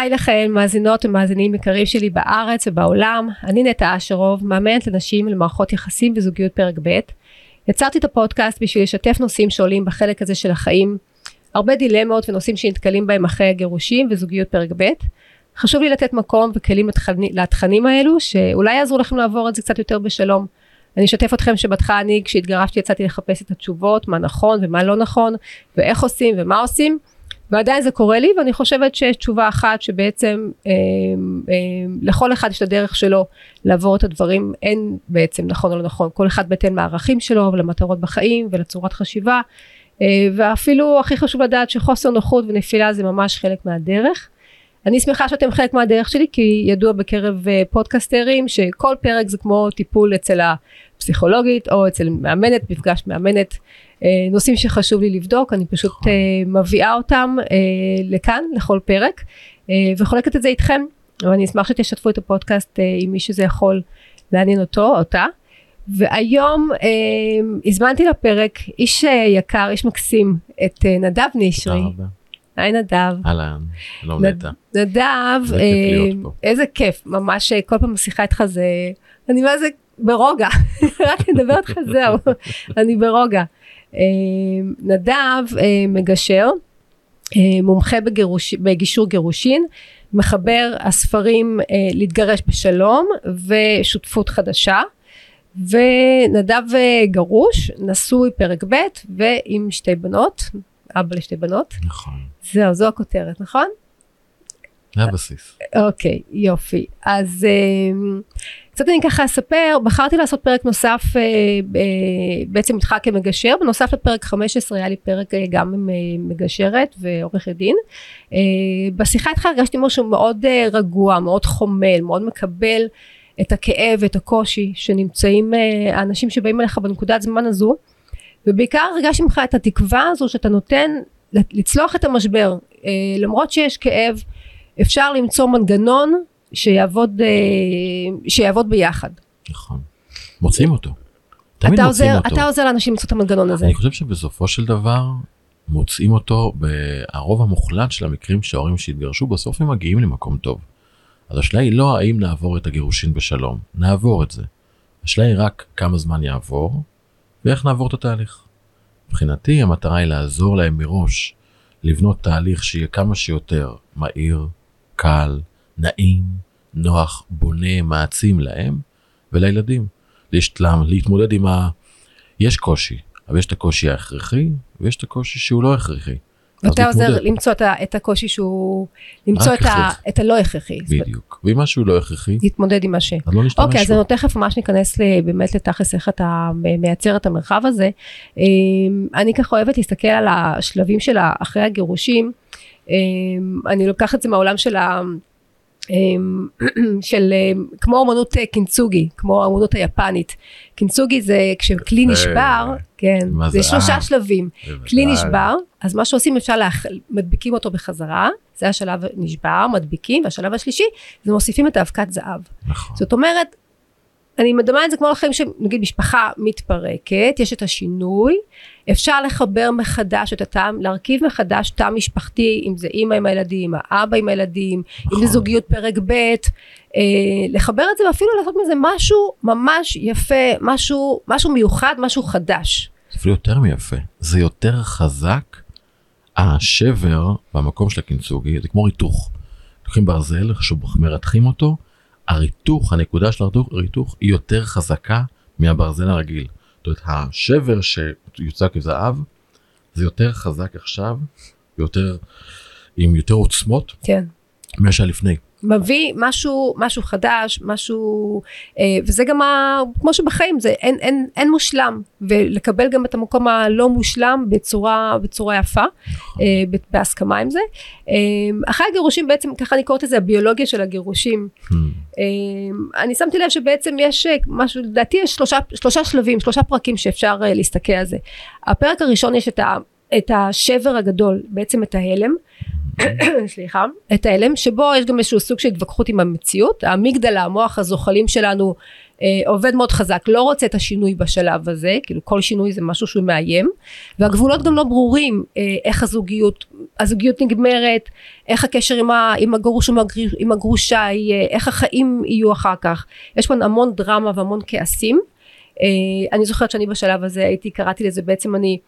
היי לכם מאזינות ומאזינים יקרים שלי בארץ ובעולם, אני נטע אשרוב, מאמנת לנשים למערכות יחסים וזוגיות פרק ב'. יצרתי את הפודקאסט בשביל לשתף נושאים שעולים בחלק הזה של החיים, הרבה דילמות ונושאים שנתקלים בהם אחרי הגירושים וזוגיות פרק ב'. חשוב לי לתת מקום וכלים לתכנים האלו שאולי יעזרו לכם לעבור את זה קצת יותר בשלום. אני אשתף אתכם שבהתחלה אני כשהתגרשתי יצאתי לחפש את התשובות מה נכון ומה לא נכון ואיך עושים ומה עושים ועדיין זה קורה לי ואני חושבת שיש תשובה אחת שבעצם אה, אה, לכל אחד יש את הדרך שלו לעבור את הדברים. אין בעצם נכון או לא נכון. כל אחד בהתאם לערכים שלו ולמטרות בחיים ולצורת חשיבה. אה, ואפילו הכי חשוב לדעת שחוסר נוחות ונפילה זה ממש חלק מהדרך. אני שמחה שאתם חלק מהדרך שלי כי ידוע בקרב אה, פודקסטרים שכל פרק זה כמו טיפול אצל הפסיכולוגית או אצל מאמנת מפגש מאמנת נושאים שחשוב לי לבדוק אני פשוט נכון. אה, מביאה אותם לכאן לכל פרק וחולקת את זה איתכם ואני אשמח שתשתפו את הפודקאסט עם מי שזה יכול לעניין אותו או אותה והיום אה, הזמנתי לפרק איש יקר איש מקסים את אה, נדב נשרי. תודה רבה. היי נדב. אהלן, שלום נטע. נדב, אה, איזה כיף, ממש אה, כל פעם בשיחה איתך זה, אני מה זה ברוגע, רק לדבר איתך זהו, אני ברוגע. אה, נדב מגשר, מומחה בגירוש, בגישור גירושין, מחבר הספרים להתגרש בשלום ושותפות חדשה. ונדב גרוש, נשוי פרק ב' ועם שתי בנות, אבא לשתי בנות. נכון. זהו, זו הכותרת, נכון? זה הבסיס. אוקיי, יופי. אז אה, קצת אני ככה אספר, בחרתי לעשות פרק נוסף אה, בעצם איתך כמגשר, בנוסף לפרק 15 היה לי פרק אה, גם עם מגשרת ועורכת דין. בשיחה איתך הרגשתי משהו מאוד רגוע, מאוד חומל, מאוד מקבל את הכאב ואת הקושי שנמצאים האנשים שבאים אליך בנקודת זמן הזו. ובעיקר הרגשתי ממך את התקווה הזו שאתה נותן לצלוח את המשבר אה, למרות שיש כאב אפשר למצוא מנגנון שיעבוד, אה, שיעבוד ביחד. נכון. מוצאים אותו. אתה עוזר, אותו. אתה עוזר לאנשים למצוא את המנגנון הזה. אני חושב שבסופו של דבר מוצאים אותו ברוב המוחלט של המקרים שההורים שהתגרשו בסוף הם מגיעים למקום טוב. אז השאלה היא לא האם נעבור את הגירושין בשלום, נעבור את זה. השאלה היא רק כמה זמן יעבור ואיך נעבור את התהליך. מבחינתי המטרה היא לעזור להם מראש לבנות תהליך שיהיה כמה שיותר מהיר, קל, נעים, נוח, בונה, מעצים להם ולילדים. להתמודד עם ה... יש קושי, אבל יש את הקושי ההכרחי ויש את הקושי שהוא לא הכרחי. ואתה עוזר למצוא את הקושי שהוא, למצוא את, ה, את הלא הכרחי. בדיוק, ואם משהו לא הכרחי, להתמודד עם השם. אז לא נשתמש אוקיי, אז אני תכף ממש ניכנס באמת לתכלס איך אתה מייצר את המרחב הזה. אמ, אני ככה אוהבת להסתכל על השלבים של אחרי הגירושים. אמ, אני לוקחת את זה מהעולם של ה... אמ, של אמ, כמו אמנות אה, קינצוגי, כמו האמנות היפנית. קינצוגי זה כשכלי נשבר, כן, זה שלושה שלבים. כלי נשבר, אז מה שעושים אפשר, מדביקים אותו בחזרה, זה השלב נשבר, מדביקים, והשלב השלישי זה מוסיפים את האבקת זהב. נכון. זאת אומרת, אני מדמה את זה כמו לחיים שנגיד משפחה מתפרקת, יש את השינוי, אפשר לחבר מחדש את הטעם, להרכיב מחדש תא משפחתי, אם זה אימא עם הילדים, האבא עם הילדים, נכון. אם זה זוגיות פרק ב', אה, לחבר את זה ואפילו לעשות מזה משהו ממש יפה, משהו, משהו מיוחד, משהו חדש. זה אפילו יותר מיפה, זה יותר חזק. השבר במקום של הקינצוגי זה כמו ריתוך. לוקחים ברזל, מרתחים אותו, הריתוך, הנקודה של הריתוך היא יותר חזקה מהברזל הרגיל. זאת אומרת, השבר שיוצא כזהב זה יותר חזק עכשיו, יותר, עם יותר עוצמות, כן. מאשר לפני. מביא משהו משהו חדש משהו אה, וזה גם ה, כמו שבחיים זה אין אין אין מושלם ולקבל גם את המקום הלא מושלם בצורה בצורה יפה. אה, בהסכמה עם זה אה, אחרי הגירושים בעצם ככה אני קוראת לזה הביולוגיה של הגירושים hmm. אה, אני שמתי לב שבעצם יש אה, משהו לדעתי יש שלושה שלושה שלבים שלושה פרקים שאפשר אה, להסתכל על זה הפרק הראשון יש את ה את השבר הגדול בעצם את ההלם סליחה, את ההלם, שבו יש גם איזשהו סוג של התווכחות עם המציאות. האמיגדלה, המוח הזוחלים שלנו, אה, עובד מאוד חזק, לא רוצה את השינוי בשלב הזה, כאילו כל שינוי זה משהו שהוא מאיים, והגבולות גם לא ברורים, אה, איך הזוגיות, הזוגיות נגמרת, איך הקשר עם, ה, עם הגרוש הגר, עם הגרושה יהיה, איך החיים יהיו אחר כך, יש פה המון דרמה והמון כעסים, אה, אני זוכרת שאני בשלב הזה הייתי, קראתי לזה בעצם אני,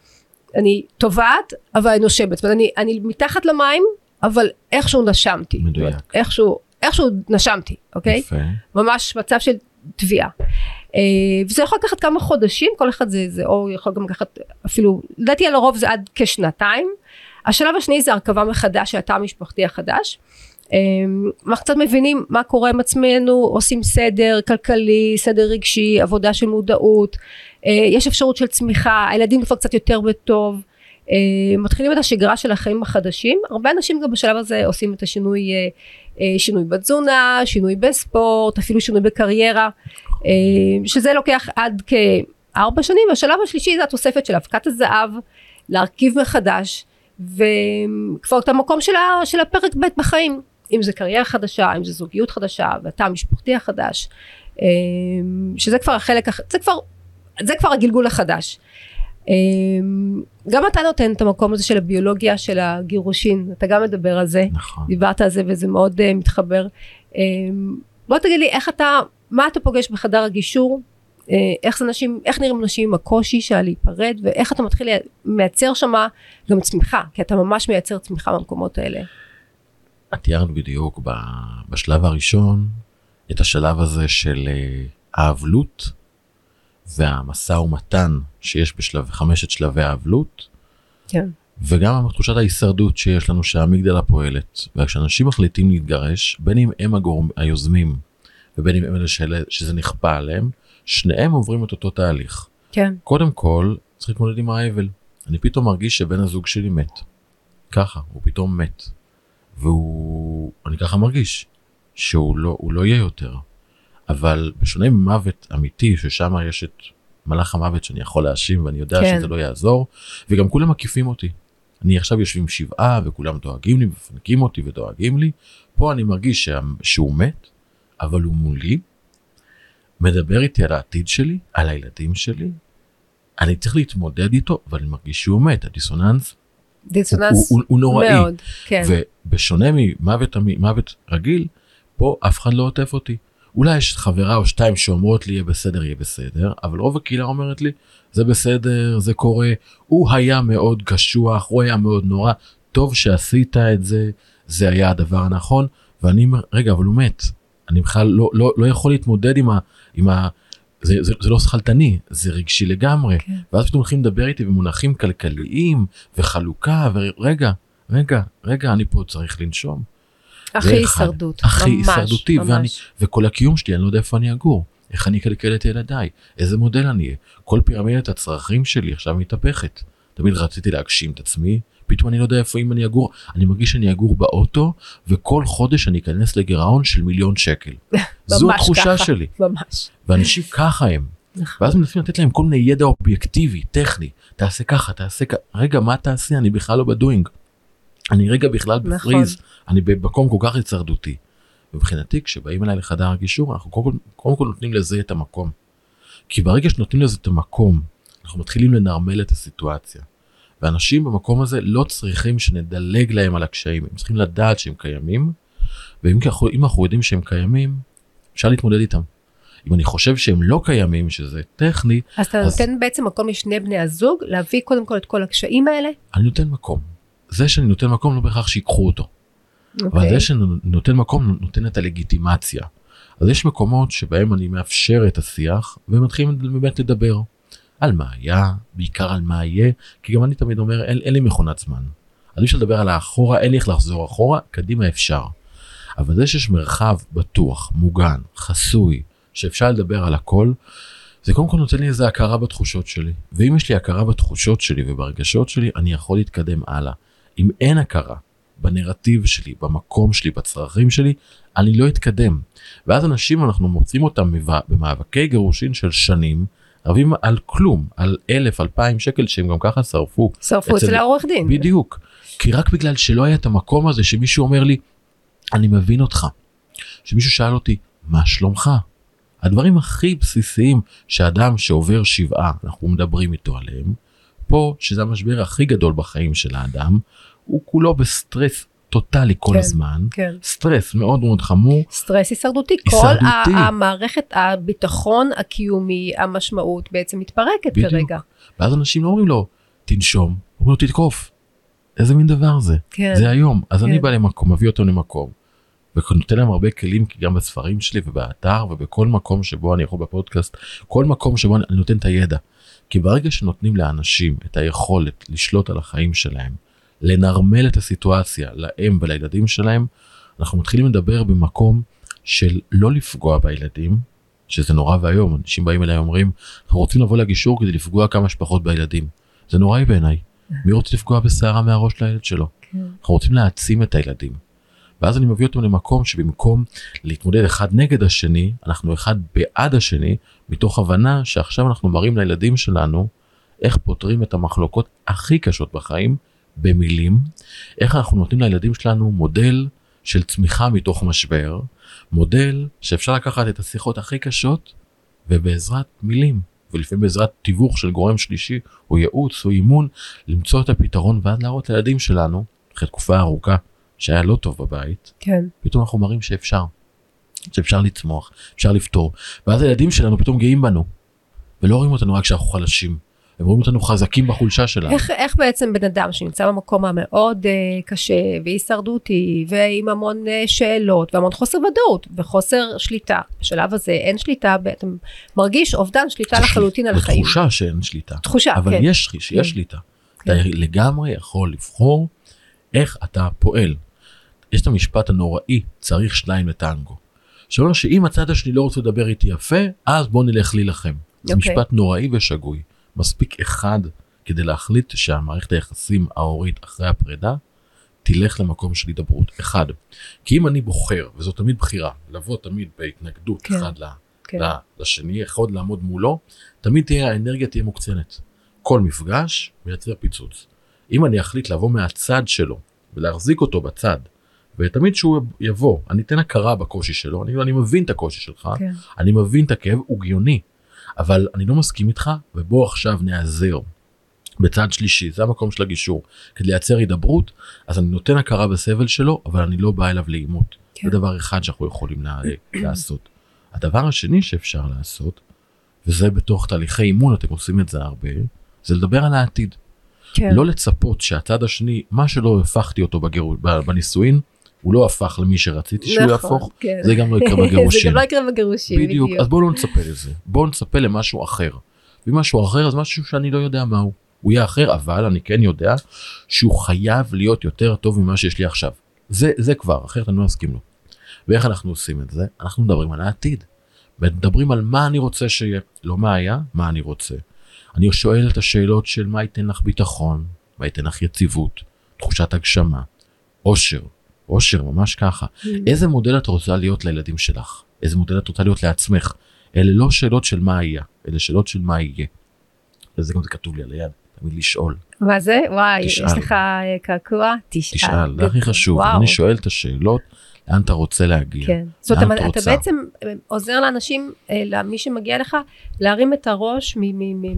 אני טובעת אבל אני נושבת, זאת אומרת, אני, אני מתחת למים אבל איכשהו נשמתי, מדויק. איכשהו, איכשהו נשמתי, אוקיי? יפה. ממש מצב של תביעה. אה, וזה יכול לקחת כמה חודשים, כל אחד זה, זה או יכול גם לקחת אפילו, לדעתי על הרוב זה עד כשנתיים. השלב השני זה הרכבה מחדש של התא המשפחתי החדש. אה, אנחנו קצת מבינים מה קורה עם עצמנו, עושים סדר כלכלי, סדר רגשי, עבודה של מודעות, אה, יש אפשרות של צמיחה, הילדים כבר קצת יותר בטוב. אה, מתחילים את השגרה של החיים החדשים, הרבה אנשים גם בשלב הזה עושים את השינוי, אה, שינוי בתזונה, שינוי בספורט, אפילו שינוי בקריירה, שזה לוקח עד כארבע שנים, והשלב השלישי זה התוספת של אבקת הזהב, להרכיב מחדש, וכבר את המקום של הפרק ב' בחיים, אם זה קריירה חדשה, אם זה זוגיות חדשה, והתא המשפחתי החדש, אה, שזה כבר החלק, הח- זה כבר, זה כבר הגלגול החדש. אמ, גם אתה נותן את המקום הזה של הביולוגיה של הגירושין, אתה גם מדבר על זה, נכון. דיברת על זה וזה מאוד uh, מתחבר. Um, בוא תגיד לי איך אתה, מה אתה פוגש בחדר הגישור, uh, איך זה נשים, איך נראים נשים עם הקושי שלה להיפרד ואיך אתה מתחיל לייצר שמה גם צמיחה, כי אתה ממש מייצר צמיחה במקומות האלה. תיארת בדיוק בשלב הראשון את השלב הזה של אה, האבלות והמשא ומתן שיש בשלב חמשת שלבי האבלות כן. וגם תחושת ההישרדות שיש לנו שהאמיגדלה פועלת וכשאנשים מחליטים להתגרש בין אם הם הגורם, היוזמים ובין אם הם אלה שאלה- שזה נכפה עליהם שניהם עוברים את אותו תהליך. כן. קודם כל צריך להתמודד עם האבל. אני פתאום מרגיש שבן הזוג שלי מת. ככה, הוא פתאום מת. והוא, אני ככה מרגיש, שהוא לא, הוא לא יהיה יותר. אבל בשונה ממוות אמיתי, ששם יש את מלאך המוות שאני יכול להאשים ואני יודע כן. שזה לא יעזור, וגם כולם מקיפים אותי. אני עכשיו יושבים שבעה וכולם דואגים לי ומפנקים אותי ודואגים לי. פה אני מרגיש שה, שהוא מת, אבל הוא מולי, מדבר איתי על העתיד שלי, על הילדים שלי. אני צריך להתמודד איתו, אבל אני מרגיש שהוא מת, הדיסוננס דיסוננס הוא, הוא נוראי. מאוד, כן. ובשונה ממוות מוות רגיל, פה אף אחד לא עוטף אותי. אולי יש חברה או שתיים שאומרות לי יהיה בסדר, יהיה בסדר, אבל רוב הקהילה אומרת לי זה בסדר, זה קורה, הוא היה מאוד קשוח, הוא היה מאוד נורא, טוב שעשית את זה, זה היה הדבר הנכון, ואני אומר, רגע, אבל הוא מת. אני בכלל לא, לא, לא יכול להתמודד עם ה... עם ה זה, זה, זה לא שכלתני, זה רגשי לגמרי. כן. ואז פתאום הולכים לדבר איתי במונחים כלכליים וחלוקה, ורגע, רגע, רגע, אני פה צריך לנשום. הכי. הישרדות, הכי ממש, הישרדותי, ממש. ואני, וכל הקיום שלי, אני לא יודע איפה אני אגור. איך אני אקלקל את ילדיי, איזה מודל אני אהיה. כל פירמידת הצרכים שלי עכשיו מתהפכת. תמיד רציתי להגשים את עצמי, פתאום אני לא יודע איפה אם אני אגור, אני מרגיש שאני אגור באוטו, וכל חודש אני אכנס לגירעון של מיליון שקל. זו התחושה ככה. שלי. ממש. ואנשים ככה הם. נכון. ואז מנסים לתת להם כל מיני ידע אובייקטיבי, טכני, תעשה ככה, תעשה ככה, רגע, מה תעשה? אני בכלל לא בדוינג. אני רגע בכלל נכון. בפריז, אני במקום כל כך היצרדותי. מבחינתי, כשבאים אליי לחדר הגישור, אנחנו קודם כל, קודם כל נותנים לזה את המקום. כי ברגע שנותנים לזה את המקום, אנחנו מתחילים לנרמל את הסיטואציה. ואנשים במקום הזה לא צריכים שנדלג להם על הקשיים, הם צריכים לדעת שהם קיימים, ואם אנחנו, אנחנו יודעים שהם קיימים, אפשר להתמודד איתם. אם אני חושב שהם לא קיימים, שזה טכני, אז אתה אז- נותן בעצם מקום לשני בני הזוג להביא קודם כל את כל הקשיים האלה. אני נותן מקום. זה שאני נותן מקום לא בהכרח שיקחו אותו. אבל אוקיי. זה שאני נותן מקום נותן את הלגיטימציה. אז יש מקומות שבהם אני מאפשר את השיח ומתחילים באמת לדבר על מה היה, בעיקר על מה יהיה, כי גם אני תמיד אומר אין, אין לי מכונת זמן. אז אי אפשר לדבר על האחורה, אין לי איך לחזור אחורה, קדימה אפשר. אבל זה שיש מרחב בטוח, מוגן, חסוי, שאפשר לדבר על הכל, זה קודם כל נותן לי איזה הכרה בתחושות שלי. ואם יש לי הכרה בתחושות שלי וברגשות שלי, אני יכול להתקדם הלאה. אם אין הכרה בנרטיב שלי, במקום שלי, בצרכים שלי, אני לא אתקדם. ואז אנשים, אנחנו מוצאים אותם במאבקי גירושין של שנים, רבים על כלום, על אלף, אלפיים שקל שהם גם ככה שרפו. שרפו אצל- העורך דין. בדיוק. כי רק בגלל שלא היה את המקום הזה שמישהו אומר לי, אני מבין אותך. שמישהו שאל אותי, מה שלומך? הדברים הכי בסיסיים שאדם שעובר שבעה, אנחנו מדברים איתו עליהם, פה, שזה המשבר הכי גדול בחיים של האדם, הוא כולו בסטרס טוטאלי כל כן, הזמן, כן. סטרס מאוד מאוד חמור, סטרס הישרדותי, כל הישרדותי. ה- המערכת הביטחון הקיומי, המשמעות בעצם מתפרקת בדיוק. כרגע. ואז אנשים לא אומרים לו, תנשום, אומרים לו, תתקוף. איזה מין דבר זה? כן. זה היום. אז אני כן. בא למקום, מביא אותו למקום, ונותן להם הרבה כלים, גם בספרים שלי ובאתר ובכל מקום שבו אני יכול בפודקאסט, כל מקום שבו אני אני נותן את הידע. כי ברגע שנותנים לאנשים את היכולת לשלוט על החיים שלהם, לנרמל את הסיטואציה להם ולילדים שלהם, אנחנו מתחילים לדבר במקום של לא לפגוע בילדים, שזה נורא ואיום, אנשים באים אליי ואומרים, אנחנו רוצים לבוא לגישור כדי לפגוע כמה שפחות בילדים. זה נוראי בעיניי. מי רוצה לפגוע בשערה מהראש לילד שלו? כן. אנחנו רוצים להעצים את הילדים. ואז אני מביא אותם למקום שבמקום להתמודד אחד נגד השני, אנחנו אחד בעד השני, מתוך הבנה שעכשיו אנחנו מראים לילדים שלנו איך פותרים את המחלוקות הכי קשות בחיים במילים, איך אנחנו נותנים לילדים שלנו מודל של צמיחה מתוך משבר, מודל שאפשר לקחת את השיחות הכי קשות ובעזרת מילים, ולפעמים בעזרת תיווך של גורם שלישי או ייעוץ או אימון, למצוא את הפתרון ואז להראות לילדים שלנו, אחרי תקופה ארוכה שהיה לא טוב בבית, כן. פתאום אנחנו מראים שאפשר, שאפשר לצמוח, אפשר לפתור, ואז הילדים שלנו פתאום גאים בנו, ולא רואים אותנו רק כשאנחנו חלשים, הם רואים אותנו חזקים בחולשה שלנו. איך, איך בעצם בן אדם שנמצא במקום המאוד uh, קשה והישרדותי ועם המון uh, שאלות והמון חוסר ודאות וחוסר שליטה, בשלב הזה אין שליטה, אתה מרגיש אובדן שליטה לחלוטין על החיים. תחושה שאין שליטה, תחושה, אבל כן. יש, יש כן. שליטה. כן. אתה לגמרי יכול לבחור איך אתה פועל. יש את המשפט הנוראי, צריך שניים לטנגו. שאומר שאם הצד השני לא רוצה לדבר איתי יפה, אז בוא נלך להילחם. זה אוקיי. משפט נוראי ושגוי. מספיק אחד כדי להחליט שהמערכת היחסים ההורית אחרי הפרידה תלך למקום של הידברות. אחד. כי אם אני בוחר, וזו תמיד בחירה, לבוא תמיד בהתנגדות כן. אחד כן. לשני, אחד לעמוד מולו, תמיד תהיה האנרגיה תהיה מוקצנת. כל מפגש מייצר פיצוץ. אם אני אחליט לבוא מהצד שלו ולהחזיק אותו בצד, ותמיד שהוא יבוא, אני אתן הכרה בקושי שלו, אני, אני מבין את הקושי שלך, כן. אני מבין את הכאב, הוא הגיוני, אבל אני לא מסכים איתך, ובוא עכשיו נעזר. בצד שלישי, זה המקום של הגישור, כדי לייצר הידברות, אז אני נותן הכרה בסבל שלו, אבל אני לא בא אליו לעימות. כן. זה דבר אחד שאנחנו יכולים לה- לעשות. הדבר השני שאפשר לעשות, וזה בתוך תהליכי אימון, אתם עושים את זה הרבה, זה לדבר על העתיד. כן. לא לצפות שהצד השני, מה שלא הפכתי אותו בגיר... בנישואין, הוא לא הפך למי שרציתי שהוא נכון, יהפוך, כן. זה גם לא יקרה זה בגירושים. גם לא יקרה בגירושים, בדיוק, אז בואו לא נצפה לזה, בואו נצפה למשהו אחר. ואם משהו אחר אז משהו שאני לא יודע מהו. הוא יהיה אחר, אבל אני כן יודע שהוא חייב להיות יותר טוב ממה שיש לי עכשיו. זה, זה כבר, אחרת אני לא אסכים לו. ואיך אנחנו עושים את זה? אנחנו מדברים על העתיד. מדברים על מה אני רוצה שיהיה, לא מה היה, מה אני רוצה. אני שואל את השאלות של מה ייתן לך ביטחון, מה ייתן לך יציבות, תחושת הגשמה, אושר, אושר ממש ככה. איזה מודל את רוצה להיות לילדים שלך? איזה מודל את רוצה להיות לעצמך? אלה לא שאלות של מה היה, אלה שאלות של מה יהיה. וזה גם זה כתוב לי על היד, תמיד לשאול, מה זה? וואי, תשאל. יש לך אה, קעקוע? תשאל. תשאל, זה הכי חשוב. אני שואל את השאלות, לאן אתה רוצה להגיע. כן. זאת אומרת, אתה, את אתה? בעצם אה, עוזר לאנשים, אה, למי שמגיע לך, להרים את הראש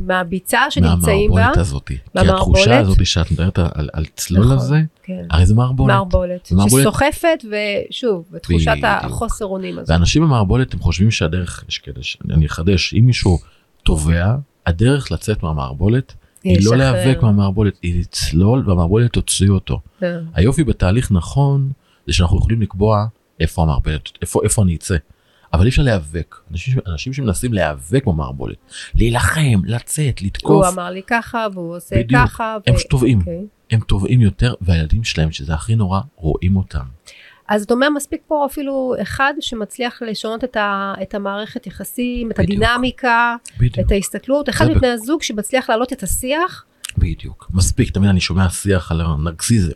מהביצה שנמצאים בה. מהמערבולת הזאת. כי. התחושה הזאת שאת מדברת על, על צלול נכון. הזה, כן. הרי זה מערבולת. מערבולת. מערבולת- שסוחפת, ושוב, בתחושת. החוסר אונים הזאת. ואנשים במערבולת הם חושבים שהדרך, יש כאלה, אני אחדש, אם מישהו טובע, הדרך לצאת מהמערבולת היא לא. להיאבק מהמערבולת, היא לצלול והמערבולת תוציא אותו. כן. היופי בתהליך נכון זה שאנחנו יכולים לקבוע איפה המערבולת, איפה, איפה אני אצא. אבל אי אפשר להיאבק. אנשים, אנשים שמנסים להיאבק במערבולת, להילחם, לצאת, הוא לתקוף, אמר לי ככה, והוא עושה בדיוק. ככה. הם ו- פשוט טובעים. אוקיי. הם טובעים יותר, והילדים שלהם, שזה הכי נורא, רואים אותם. אז אתה אומר, מספיק פה אפילו אחד שמצליח לשנות את, ה, את המערכת יחסים, את בדיוק. הדינמיקה, בדיוק. את ההסתכלות. אחד מבני הזוג שמצליח להעלות את השיח, בדיוק. מספיק, תמיד אני שומע שיח על הנרקסיזם.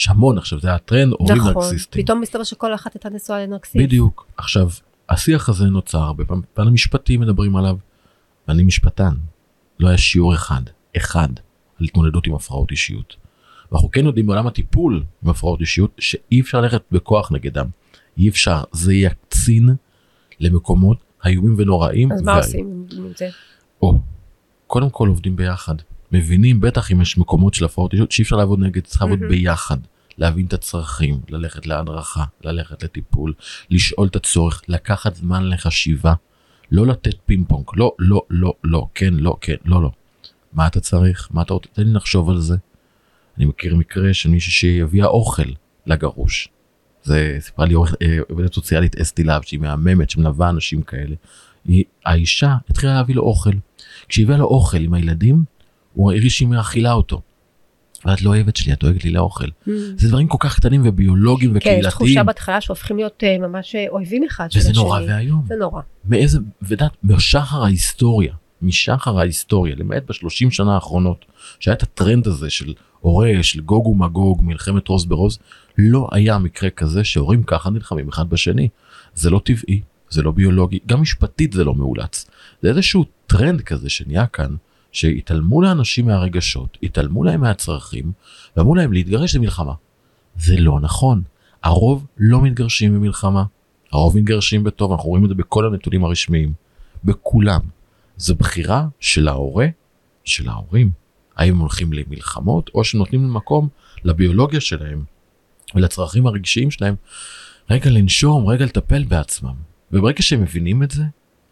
יש המון עכשיו, זה הטרנד, הורים נכון, נרקסיסטים. פתאום מסתבר שכל אחת הייתה נשואה לנרקסיסט. בדיוק. עכשיו, השיח הזה נוצר הרבה פעמים, המשפטים מדברים עליו, ואני משפטן. לא היה שיעור אחד, אחד, על התמודדות עם הפרעות אישיות. ואנחנו כן יודעים בעולם הטיפול עם הפרעות אישיות, שאי אפשר ללכת בכוח נגדם. אי אפשר, זה יקצין למקומות איומים ונוראים. אז מה עושים עם זה? או, קודם כל עובדים ביחד. מבינים, בטח אם יש מקומות של הפרעות אישיות, שאי אפשר לעבוד נגד, צריך לעבוד. ביחד. להבין את הצרכים, ללכת להדרכה, ללכת לטיפול, לשאול את הצורך, לקחת זמן לחשיבה. לא לתת פינג פונג, לא, לא, לא, לא, כן, לא, כן, לא, לא. מה אתה צריך? מה אתה רוצה? תן לי לחשוב על זה. אני מכיר מקרה של מישהי שהביאה אוכל לגרוש. זה סיפרה לי אה, עובדת סוציאלית אסתי להב שהיא מהממת שמלווה אנשים כאלה. היא, האישה התחילה להביא לו אוכל. כשהיא הביאה לו אוכל עם הילדים הוא הרגיש שהיא מאכילה אותו. ואת לא אוהבת שלי את דואגת לי לאוכל. זה דברים כל כך קטנים וביולוגיים כן, יש וקהילתיים. תחושה בהתחלה שהופכים להיות אה, ממש אה, אויבים אחד של וזה השני. נורא ואיום. זה נורא. מאיזה, ואת משחר ההיסטוריה, משחר ההיסטוריה, למעט בשלושים שנה האחרונות, שהיה את הטרנד הזה של הורה, של גוג ומגוג, מלחמת רוז ברוז, לא היה מקרה כזה שהורים ככה נלחמים אחד בשני. זה לא טבעי, זה לא ביולוגי, גם משפטית זה לא מומלץ. זה איזשהו טרנד כזה שנהיה כאן, שהתעלמו לאנשים מהרגשות, התעלמו להם מהצרכים, ואמרו להם להתגרש זה מלחמה. זה לא נכון. הרוב לא מתגרשים במלחמה. הרוב מתגרשים בטוב, אנחנו רואים את זה בכל הנתונים הרשמיים. בכולם. זו בחירה של ההורה, של ההורים. האם הם הולכים למלחמות, או שנותנים מקום לביולוגיה שלהם ולצרכים הרגשיים שלהם, רגע לנשום, רגע לטפל בעצמם. וברגע שהם מבינים את זה,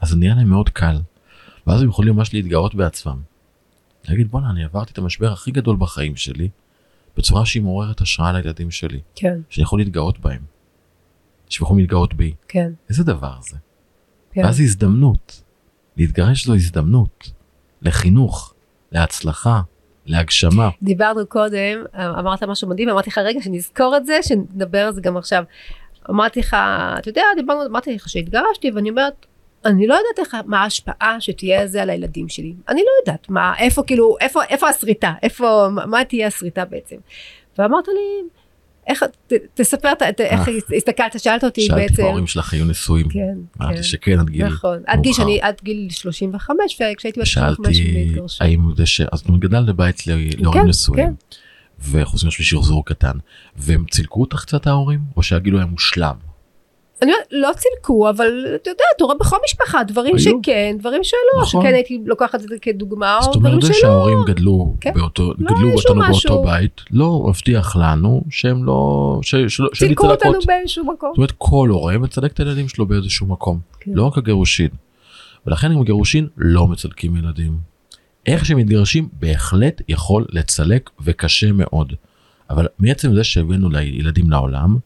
אז זה נהיה להם מאוד קל. ואז הם יכולים ממש להתגאות בעצמם. להגיד בואנה אני עברתי את המשבר הכי גדול בחיים שלי בצורה שהיא מעוררת השראה לילדים שלי כן, שאני יכול להתגאות בהם. שהם יכולים להתגאות בי. כן, איזה דבר זה? כן. ואז הזדמנות. להתגרש זו הזדמנות. לחינוך, להצלחה, להגשמה. דיברנו קודם, אמרת משהו מדהים, אמרתי לך רגע שנזכור את זה, שנדבר על זה גם עכשיו. אמרתי לך, אתה יודע, דיברנו, אמרתי לך שהתגרשתי, ואני אומרת, אני לא יודעת איך, מה ההשפעה שתהיה לזה על הילדים שלי. אני לא יודעת, מה, איפה כאילו, איפה, איפה הסריטה, איפה, מה- תהיה הסריטה בעצם. ואמרת לי, איך, ת, תספר, ת, איך הסתכלת, שאלת אותי שאלתי בעצם. אם ההורים שלך היו נשואים. כן, אמרתי כן. שכן עד גיל. נכון, עד גיל. שאני, עד גיל 35, וכשהייתי בת 35 הם שאלתי התגרשו. האם זה ש... אז הוא גדל בבית להורים כן, נשואים. וחוץ מזה שחזור קטן. והם צילקו אותך קצת ההורים? או שהגילו היה מושלם? אני אומרת, לא צילקו, אבל אתה יודע, אתה רואה בכל משפחה דברים היו. שכן, דברים שלא, נכון. שכן הייתי לוקחת את זה כדוגמה, זאת או דברים אומרת זה שלא. שההורים גדלו כן. באותו, לא, גדלו אותנו משהו. באותו בית, לא מבטיח לנו שהם לא, ש- שלא- לי צילקו אותנו. באיזשהו מקום. זאת אומרת כל הורה מצלק את הילדים שלו באיזשהו מקום, כן. לא רק הגירושין. ולכן עם הגירושין לא מצלקים ילדים. איך שמתגרשים בהחלט יכול לצלק וקשה מאוד. אבל מעצם זה שהבאנו לילדים לעולם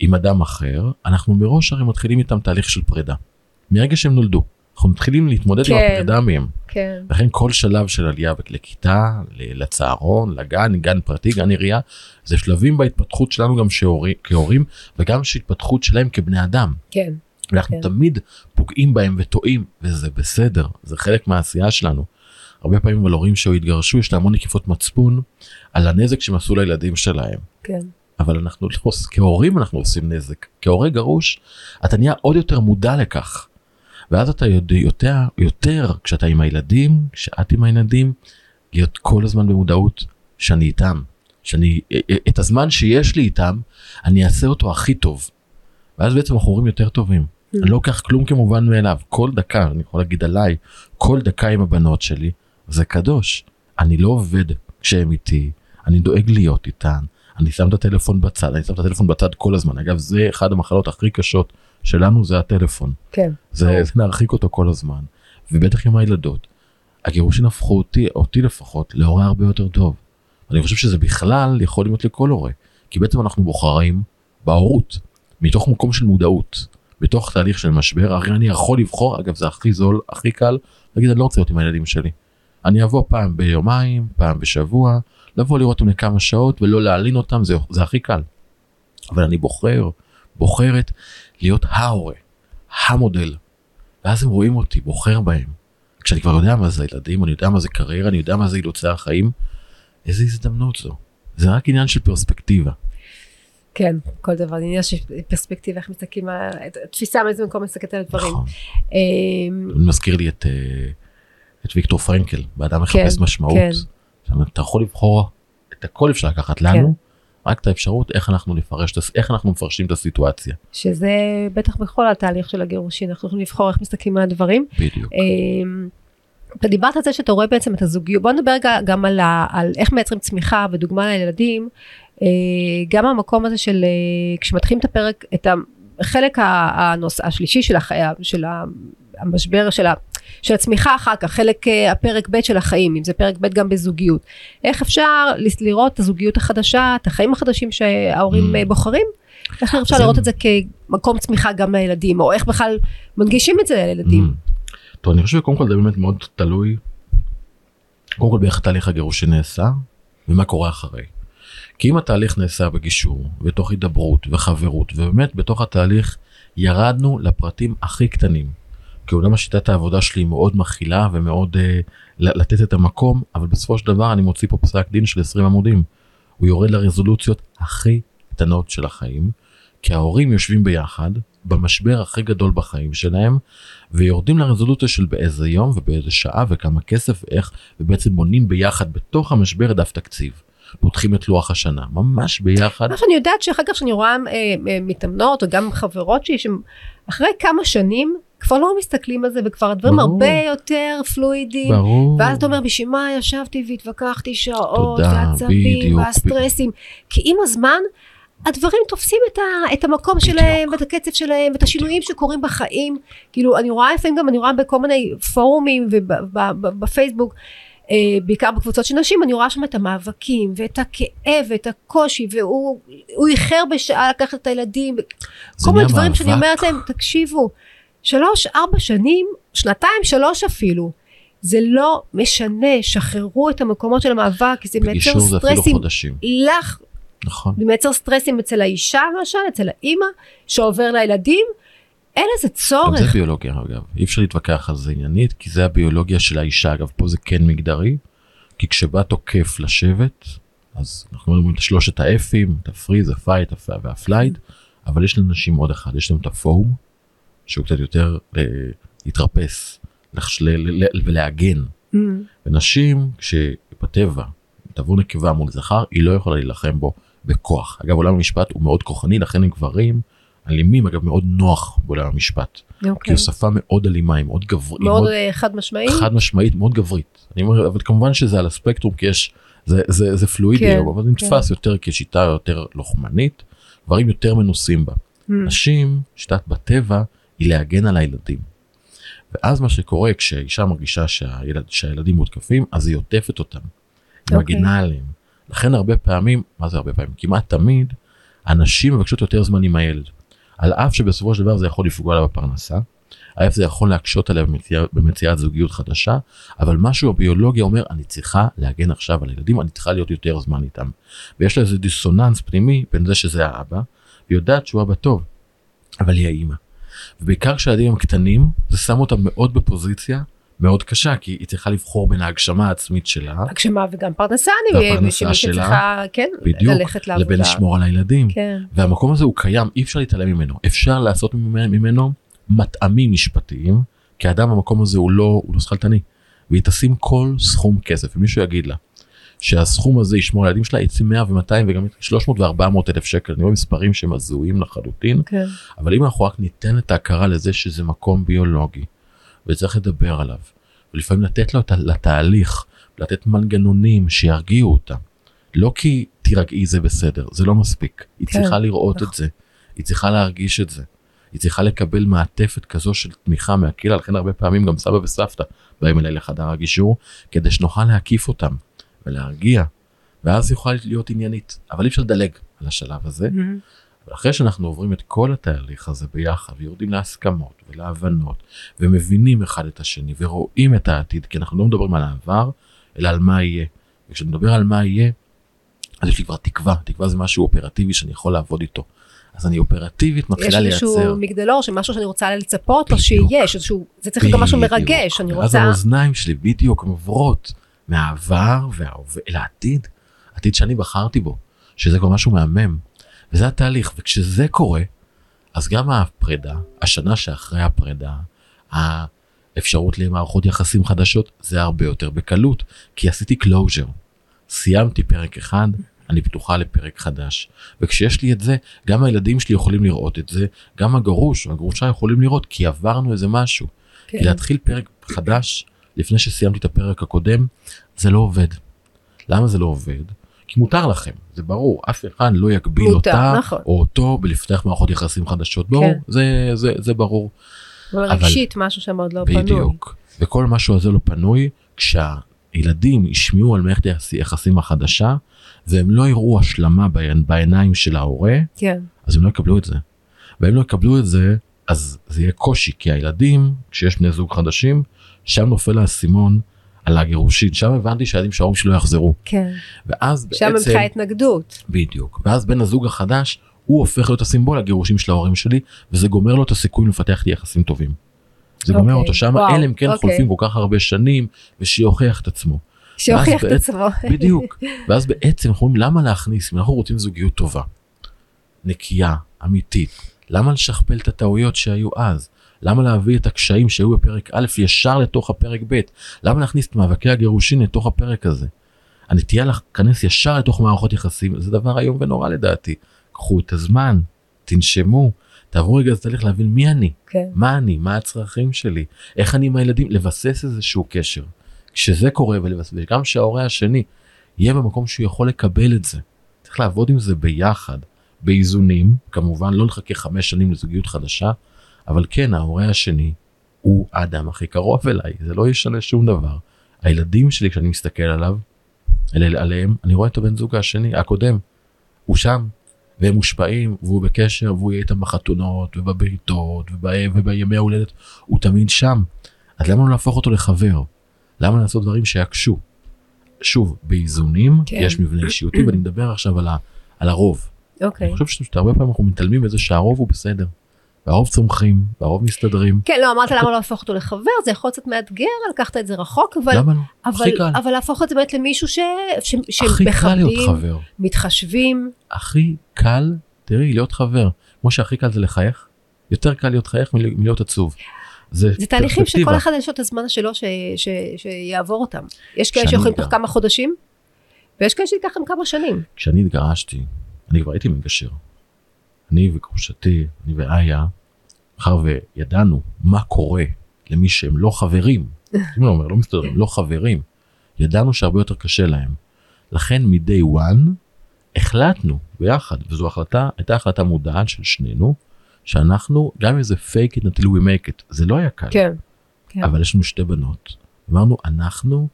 עם אדם אחר, אנחנו מראש הרי מתחילים איתם תהליך של פרידה. מרגע שהם נולדו, אנחנו מתחילים להתמודד עם כן. הפרידה מהם. כן, לכן כל שלב של עלייה לכיתה, לצהרון, לגן, גן פרטי, גן עירייה, זה שלבים בהתפתחות שלנו גם שהורי, כהורים וגם שהתפתחות שלהם כבני אדם. כן, ואנחנו כן. תמיד פוגעים בהם וטועים, וזה בסדר, זה חלק מהעשייה שלנו. הרבה פעמים על הורים שהתגרשו יש להם המון נקיפות מצפון על הנזק שהם עשו לילדים שלהם. כן, אבל אנחנו לא, כהורים אנחנו עושים נזק. כהורה גרוש, אתה נהיה עוד יותר מודע לכך. ואז אתה יודע יותר, יותר כשאתה עם הילדים, כשאת עם הילדים, להיות כל הזמן במודעות שאני איתם. שאני, את הזמן שיש לי איתם, אני אעשה אותו הכי טוב. ואז בעצם אנחנו הורים יותר טובים. אני לא לוקח כלום כמובן מאליו. כל דקה, אני יכול להגיד עליי, כל דקה עם הבנות שלי, זה קדוש. אני לא עובד כשהם איתי, אני דואג להיות איתן, אני שם את הטלפון בצד, אני שם את הטלפון בצד כל הזמן. אגב, זה אחד המחלות הכי קשות שלנו, זה הטלפון. כן. זה. זה להרחיק אותו כל הזמן. ובטח עם הילדות. הגירושין הפכו אותי, אותי לפחות, להורה הרבה יותר טוב. אני חושב שזה בכלל יכול להיות לכל הורה. כי בעצם אנחנו בוחרים בהורות, מתוך מקום של מודעות, בתוך תהליך של משבר, הרי אני יכול לבחור, אגב זה הכי זול, הכי קל, להגיד אני לא רוצה להיות עם הילדים שלי. אני אבוא פעם ביומיים, פעם בשבוע, לבוא לראות אותם לכמה שעות ולא להלין אותם, זה, זה הכי קל. אבל אני בוחר, בוחרת להיות ההורה, המודל. ואז הם רואים אותי, בוחר בהם. כשאני כבר יודע מה זה ילדים, אני יודע מה זה קריירה, אני יודע מה זה אילוצי החיים, איזה הזדמנות זו. זה רק עניין של פרספקטיבה. כן, כל דבר, עניין של פרספקטיבה, איך מסתכלים, התפיסה מאיזה מקום מסתכלת על הדברים. נכון. אמ, מזכיר לי את, אה, את ויקטור פרנקל, באדם מחפש כן, משמעות. כן. אתה יכול לבחור, את הכל אפשר לקחת לנו, רק את האפשרות איך אנחנו הס- איך אנחנו מפרשים את הסיטואציה. שזה בטח בכל התהליך של הגירושין, אנחנו יכולים לבחור איך מסתכלים על הדברים. בדיוק. אמ, אתה דיברת על זה שאתה רואה בעצם את הזוגיות, בוא נדבר רגע גם על, ה, על איך מייצרים צמיחה ודוגמה לילדים, אה, גם המקום הזה של אה, כשמתחילים את הפרק, את החלק הנוס, השלישי של, החי, של המשבר של, של הצמיחה אחר כך, חלק אה, הפרק ב' של החיים, אם זה פרק ב' גם בזוגיות, איך אפשר לראות את הזוגיות החדשה, את החיים החדשים שההורים Mm. אה, בוחרים, איך אפשר זה- לראות את זה כמקום צמיחה גם לילדים, או איך בכלל מנגישים את זה לילדים. Mm. טוב, אני חושב שקודם כל זה באמת מאוד תלוי, קודם כל באיך תהליך הגירושין נעשה, ומה קורה אחרי. כי אם התהליך נעשה בגישור, בתוך הידברות וחברות, ובאמת בתוך התהליך ירדנו לפרטים הכי קטנים. כי אומנם השיטת העבודה שלי מאוד מכילה ומאוד אה, לתת את המקום, אבל בסופו של דבר אני מוציא פה פסק דין של 20 עמודים. הוא יורד לרזולוציות הכי קטנות של החיים, כי ההורים יושבים ביחד במשבר הכי גדול בחיים שלהם, ויורדים לרזולוציה של באיזה יום ובאיזה שעה וכמה כסף ואיך, ובעצם בונים ביחד בתוך המשבר דף תקציב. פותחים את לוח השנה, ממש ביחד. מה שאני יודעת שאחר כך שאני רואה אה, אה, מתאמנות, או גם חברות שלי, שאחרי כמה שנים כבר לא מסתכלים על זה, וכבר הדברים ברור. הרבה יותר פלואידיים. ברור. ואז אתה אומר, בשביל מה ישבתי והתווכחתי שעות, בדיוק, והסטרסים. כי עם הזמן, הדברים תופסים את, ה, את המקום בדיוק. שלהם, ואת הקצב שלהם, ואת השינויים שקורים בחיים. כאילו, אני רואה לפעמים גם, אני רואה בכל מיני פורומים ובפייסבוק, אה, בעיקר בקבוצות של נשים, אני רואה שם את המאבקים, ואת הכאב, ואת הקושי, והוא הוא איחר בשעה לקחת את הילדים, כל מיני דברים שאני. אומרת להם, תקשיבו, שלוש, ארבע שנים, שנתיים, שלוש אפילו, זה לא משנה, שחררו את המקומות של המאבק, זה מייצר סטרסים. לך, נכון. זה מייצר סטרסים אצל האישה למשל, אצל האימא, שעובר לילדים, אין לזה גם זה צורך. ביולוגיה אגב, אי אפשר להתווכח על זה עניינית, כי זה הביולוגיה של האישה, אגב פה זה כן מגדרי, כי כשבא תוקף לשבט, אז אנחנו אומרים את שלושת ה F-ים, את ה freeze, ה fight הפ- וה flight, אבל יש לנשים עוד אחד, יש להם את הפורום, שהוא קצת יותר אה, להתרפס ולהגן. Mm, ונשים, כשבטבע תבוא נקבה מול זכר, היא לא יכולה להילחם בו בכוח. אגב, עולם המשפט הוא מאוד כוחני, לכן הם גברים אלימים, אגב, מאוד נוח בעולם המשפט. כי אוקיי. הוא שפה מאוד אלימה, היא מאוד גברית, מאוד אה, חד משמעי. חד משמעית, מאוד גברית. אני אומר, אבל כמובן שזה על הספקטרום, כי יש, זה, זה, זה פלואידי, כן, אבל זה נתפס יותר כשיטה יותר לוחמנית, דברים יותר מנוסים בה. Mm, נשים, שיטת בטבע, היא להגן על הילדים. ואז מה שקורה כשאישה מרגישה שהילד, שהילדים מותקפים, אז היא עוטפת אותם. היא אוקיי. מגינה עליהם. לכן הרבה פעמים, מה זה הרבה פעמים? כמעט תמיד, הנשים מבקשות יותר זמן עם הילד. על אף שבסופו של דבר זה יכול לפגוע לה בפרנסה, על אף זה יכול להקשות עליה במציאת, במציאת זוגיות חדשה, אבל משהו הביולוגיה אומר, אני צריכה להגן עכשיו על הילדים, אני צריכה להיות יותר זמן איתם. ויש לה איזה דיסוננס פנימי בין זה שזה האבא, והיא יודעת שהוא אבא טוב, אבל היא האימא. ובעיקר כשהילדים הם קטנים, זה שם אותם מאוד בפוזיציה מאוד קשה, כי היא צריכה לבחור בין ההגשמה העצמית שלה, הגשמה וגם פרנסה, אני והפרנסה שמי שלה, שצריכה, כן, בדיוק, ללכת לעבודה. לבין לשמור על הילדים. כן. והמקום הזה הוא קיים, אי אפשר להתעלם ממנו. אפשר לעשות ממנו, ממנו מטעמים משפטיים, כי האדם במקום הזה הוא לא, הוא לא שכלתני. והיא תשים כל סכום כסף, ומישהו יגיד לה שהסכום הזה ישמור על הילדים שלה, יצא 100 ו-200 וגם 300 ו-400 אלף שקל, אני רואה מספרים שהם הזויים לחלוטין, כן. אבל אם אנחנו רק ניתן את ההכרה לזה שזה מקום ביולוגי, וצריך לדבר עליו, ולפעמים לתת לו לתהליך, לתת מנגנונים שירגיעו אותה. לא כי תירגעי זה בסדר, זה לא מספיק. היא כן, צריכה לראות נכון. את זה, היא צריכה להרגיש את זה. היא צריכה לקבל מעטפת כזו של תמיכה מהקהילה, לכן הרבה פעמים גם סבא וסבתא באים אליי לחדר הגישור, כדי שנוכל להקיף אותם ולהרגיע, ואז היא יכולה להיות עניינית. אבל אי אפשר לדלג על השלב הזה, Mm-hmm. ואחרי שאנחנו עוברים את כל התהליך הזה ביחד ויורדים להסכמות ולהבנות ומבינים אחד את השני ורואים את העתיד כי אנחנו לא מדברים על העבר אלא על מה יהיה. וכשאני מדבר על מה יהיה אז יש לי כבר תקווה, תקווה זה משהו אופרטיבי שאני יכול לעבוד איתו. אז אני אופרטיבית יש מתחילה איזשהו לייצר. מגדלור שמשהו שאני רוצה לצפות בדיוק. שיש, איזשהו, זה צריך להיות גם משהו. מרגש, אני רוצה, האוזניים שלי בדיוק עוברות מהעבר וההווה אל העתיד, עתיד שאני בחרתי בו, שזה כבר משהו מהמם. וזה התהליך, וכשזה קורה, אז גם הפרידה, השנה שאחרי הפרידה, האפשרות למערכות יחסים חדשות, זה הרבה יותר בקלות, כי עשיתי closure. סיימתי פרק אחד, אני פתוחה לפרק חדש. וכשיש לי את זה, גם הילדים שלי יכולים לראות את זה, גם הגרוש או הגרושה יכולים לראות, כי עברנו איזה משהו. כן. כי להתחיל פרק חדש לפני שסיימתי את הפרק הקודם, זה לא עובד. למה זה לא עובד? כי מותר לכם, זה ברור, אף אחד לא יגביל מותר, אותה נכון. או אותו בלפתח מערכות יחסים חדשות, ברור, כן. זה, זה, זה ברור. אבל רגשית משהו שם עוד לא פנוי. בדיוק. וכל משהו הזה לא פנוי, כשהילדים ישמעו על מערכת היחס- היחסים החדשה, והם לא יראו השלמה בעין- בעיניים של ההורה, כן. אז הם לא יקבלו את זה. והם לא יקבלו את זה, אז זה יהיה קושי, כי הילדים, כשיש בני זוג חדשים, שם נופל האסימון על הגירושין, שם הבנתי שהילדים שההורים שלו יחזרו. כן. ואז שם בעצם, מתחילה התנגדות. בדיוק, ואז בן הזוג החדש, הוא הופך להיות הסימבול הגירושים של ההורים שלי, וזה גומר לו את הסיכוי לפתח לי יחסים טובים. זה גומר אוקיי, אותו שם, אלא אם כן אוקיי. חולפים כל כך הרבה שנים, ושיוכיח את עצמו. שיוכיח את עצמו. בדיוק. ואז בעצם אנחנו אומרים למה להכניס, אם אנחנו רוצים זוגיות טובה, נקייה, אמיתית, למה לשכפל את הטעויות שהיו אז? למה להביא את הקשיים שהיו בפרק א' ישר לתוך הפרק ב'? למה להכניס את מאבקי הגירושין לתוך הפרק הזה? הנטייה להיכנס ישר לתוך מערכות יחסים זה דבר איום ונורא לדעתי. קחו את הזמן, תנשמו, תעברו רגע את התהליך להבין מי אני, כן. מה אני, מה הצרכים שלי, איך אני עם הילדים, לבסס איזשהו קשר. כשזה קורה ולבסס, וגם שההורה השני יהיה במקום שהוא יכול לקבל את זה. צריך לעבוד עם זה ביחד, באיזונים, כמובן לא לחכה חמש שנים לזוגיות חדשה, אבל כן ההורה השני הוא האדם הכי קרוב אליי, זה לא ישנה שום דבר. הילדים שלי כשאני מסתכל עליו, על, עליהם, אני רואה את הבן זוג השני, הקודם, הוא שם, והם מושפעים, והוא בקשר, והוא יהיה איתם בחתונות, ובבריתות, וב- ובימי ההולדת, הוא תמיד שם. אז למה לא להפוך אותו לחבר? למה לעשות דברים שיקשו? שוב, באיזונים, כן. יש מבנה אישיותי, ואני מדבר עכשיו על, ה, על הרוב. אוקיי. אני חושב שהרבה פעמים אנחנו מתעלמים מזה שהרוב הוא בסדר. והרוב צומחים, והרוב מסתדרים. כן, לא, אמרת למה לא להפוך אותו לחבר, זה יכול להיות קצת מאתגר, לקחת את זה רחוק, אבל, למה לא? אבל, הכי קל. אבל להפוך את זה באמת למישהו ש, ש, הכי קל להיות שמכבדים, חבר. מתחשבים. הכי קל, תראי, להיות חבר. כמו שהכי קל זה לחייך, יותר קל להיות חייך מל- מלהיות עצוב. זה, זה תהליכים שכל. אחד יש לו את הזמן שלו ש, ש, שיעבור אותם. יש כאלה שיכולים. תוך כמה חודשים, ויש כאלה שייקח להם כמה שנים. כשאני התגרשתי, אני כבר הייתי מגשר. אני וגרושתי, אני ואיה, מאחר וידענו מה קורה למי שהם לא חברים, אם אני אומר, לא מסתדרים, לא חברים, ידענו שהרבה יותר קשה להם. לכן מ-day one החלטנו ביחד, וזו החלטה, הייתה החלטה מודעת של שנינו, שאנחנו, גם אם זה fake it until we make it, זה לא היה קל. כן. כן. אבל יש לנו שתי בנות. אמרנו, אנחנו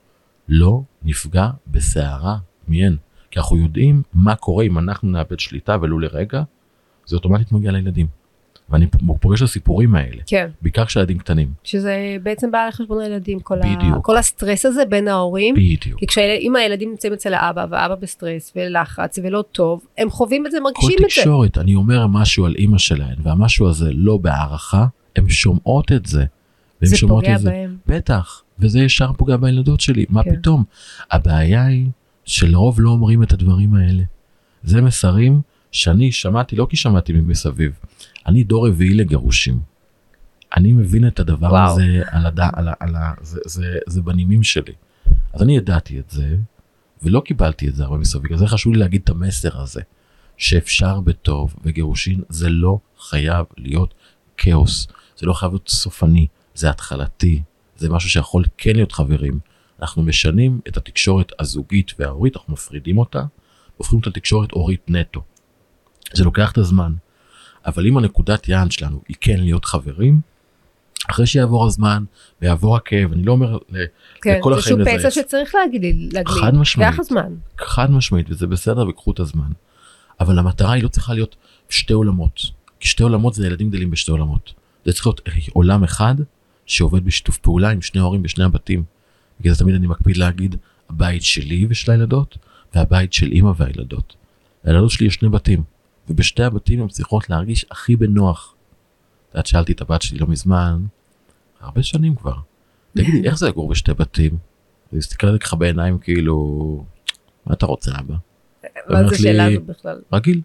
לא נפגע בסערה מהן. כי אנחנו יודעים מה קורה אם אנחנו נאבד שליטה ולו לרגע, זה אוטומטית מגיע לילדים. ואני פוגש את הסיפורים האלה, כן, בעיקר כשהילדים קטנים. שזה בעצם בא על חשבון הילדים, כל, ה, בדיוק. כל הסטרס הזה בין ההורים. בדיוק. כי כשאם הילדים נמצאים אצל האבא, והאבא בסטרס ולחץ ולא טוב, הם חווים את זה, כל מרגישים את זה. תקשורת, אני אומר משהו על אימא שלהן, והמשהו הזה לא בהערכה, הן שומעות את זה. זה פוגע את זה. בהם. בטח, וזה ישר פוגע בילדות שלי, מה כן. פתאום? הבעיה היא שלרוב לא אומרים את הדברים האלה. זה מסרים שאני שמעתי, לא כי שמעתי מסביב, אני דור רביעי לגירושים. אני מבין את הדבר וואו. הזה על הדע, על ה, על ה, זה, זה, זה בנימים שלי. אז אני ידעתי את זה, ולא קיבלתי את זה הרבה מסביב, אז זה חשוב לי להגיד את המסר הזה, שאפשר בטוב, וגירושין זה לא חייב להיות כאוס, זה לא חייב להיות סופני, זה התחלתי, זה משהו שיכול כן להיות חברים. אנחנו משנים את התקשורת הזוגית וההורית, אנחנו מפרידים אותה, הופכים אותה לתקשורת הורית נטו. זה לוקח את הזמן, אבל אם הנקודת יעד שלנו היא כן להיות חברים, אחרי שיעבור הזמן ויעבור הכאב, אני לא אומר כן, לכל זה החיים שהוא פצע לזייף. שצריך להגליל, להגליל. חד משמעית. לוקח זמן. חד משמעית וזה בסדר וקחו את הזמן. אבל המטרה היא לא צריכה להיות שתי עולמות. כי שתי עולמות זה ילדים גדלים בשתי עולמות. זה צריך להיות עולם אחד שעובד בשיתוף פעולה עם שני ההורים בשני הבתים. בגלל זה תמיד אני מקפיד להגיד הבית שלי ושל הילדות והבית של אימא והילדות. לילדות שלי יש שני בתים ובשתי הבתים הן צריכות להרגיש הכי בנוח. את יודעת שאלתי את הבת שלי לא מזמן, הרבה שנים כבר, תגידי איך זה לגור בשתי בתים? היא עליי ככה בעיניים כאילו מה אתה רוצה אבא? מה זה שאלה לי- הזאת בכלל? רגיל.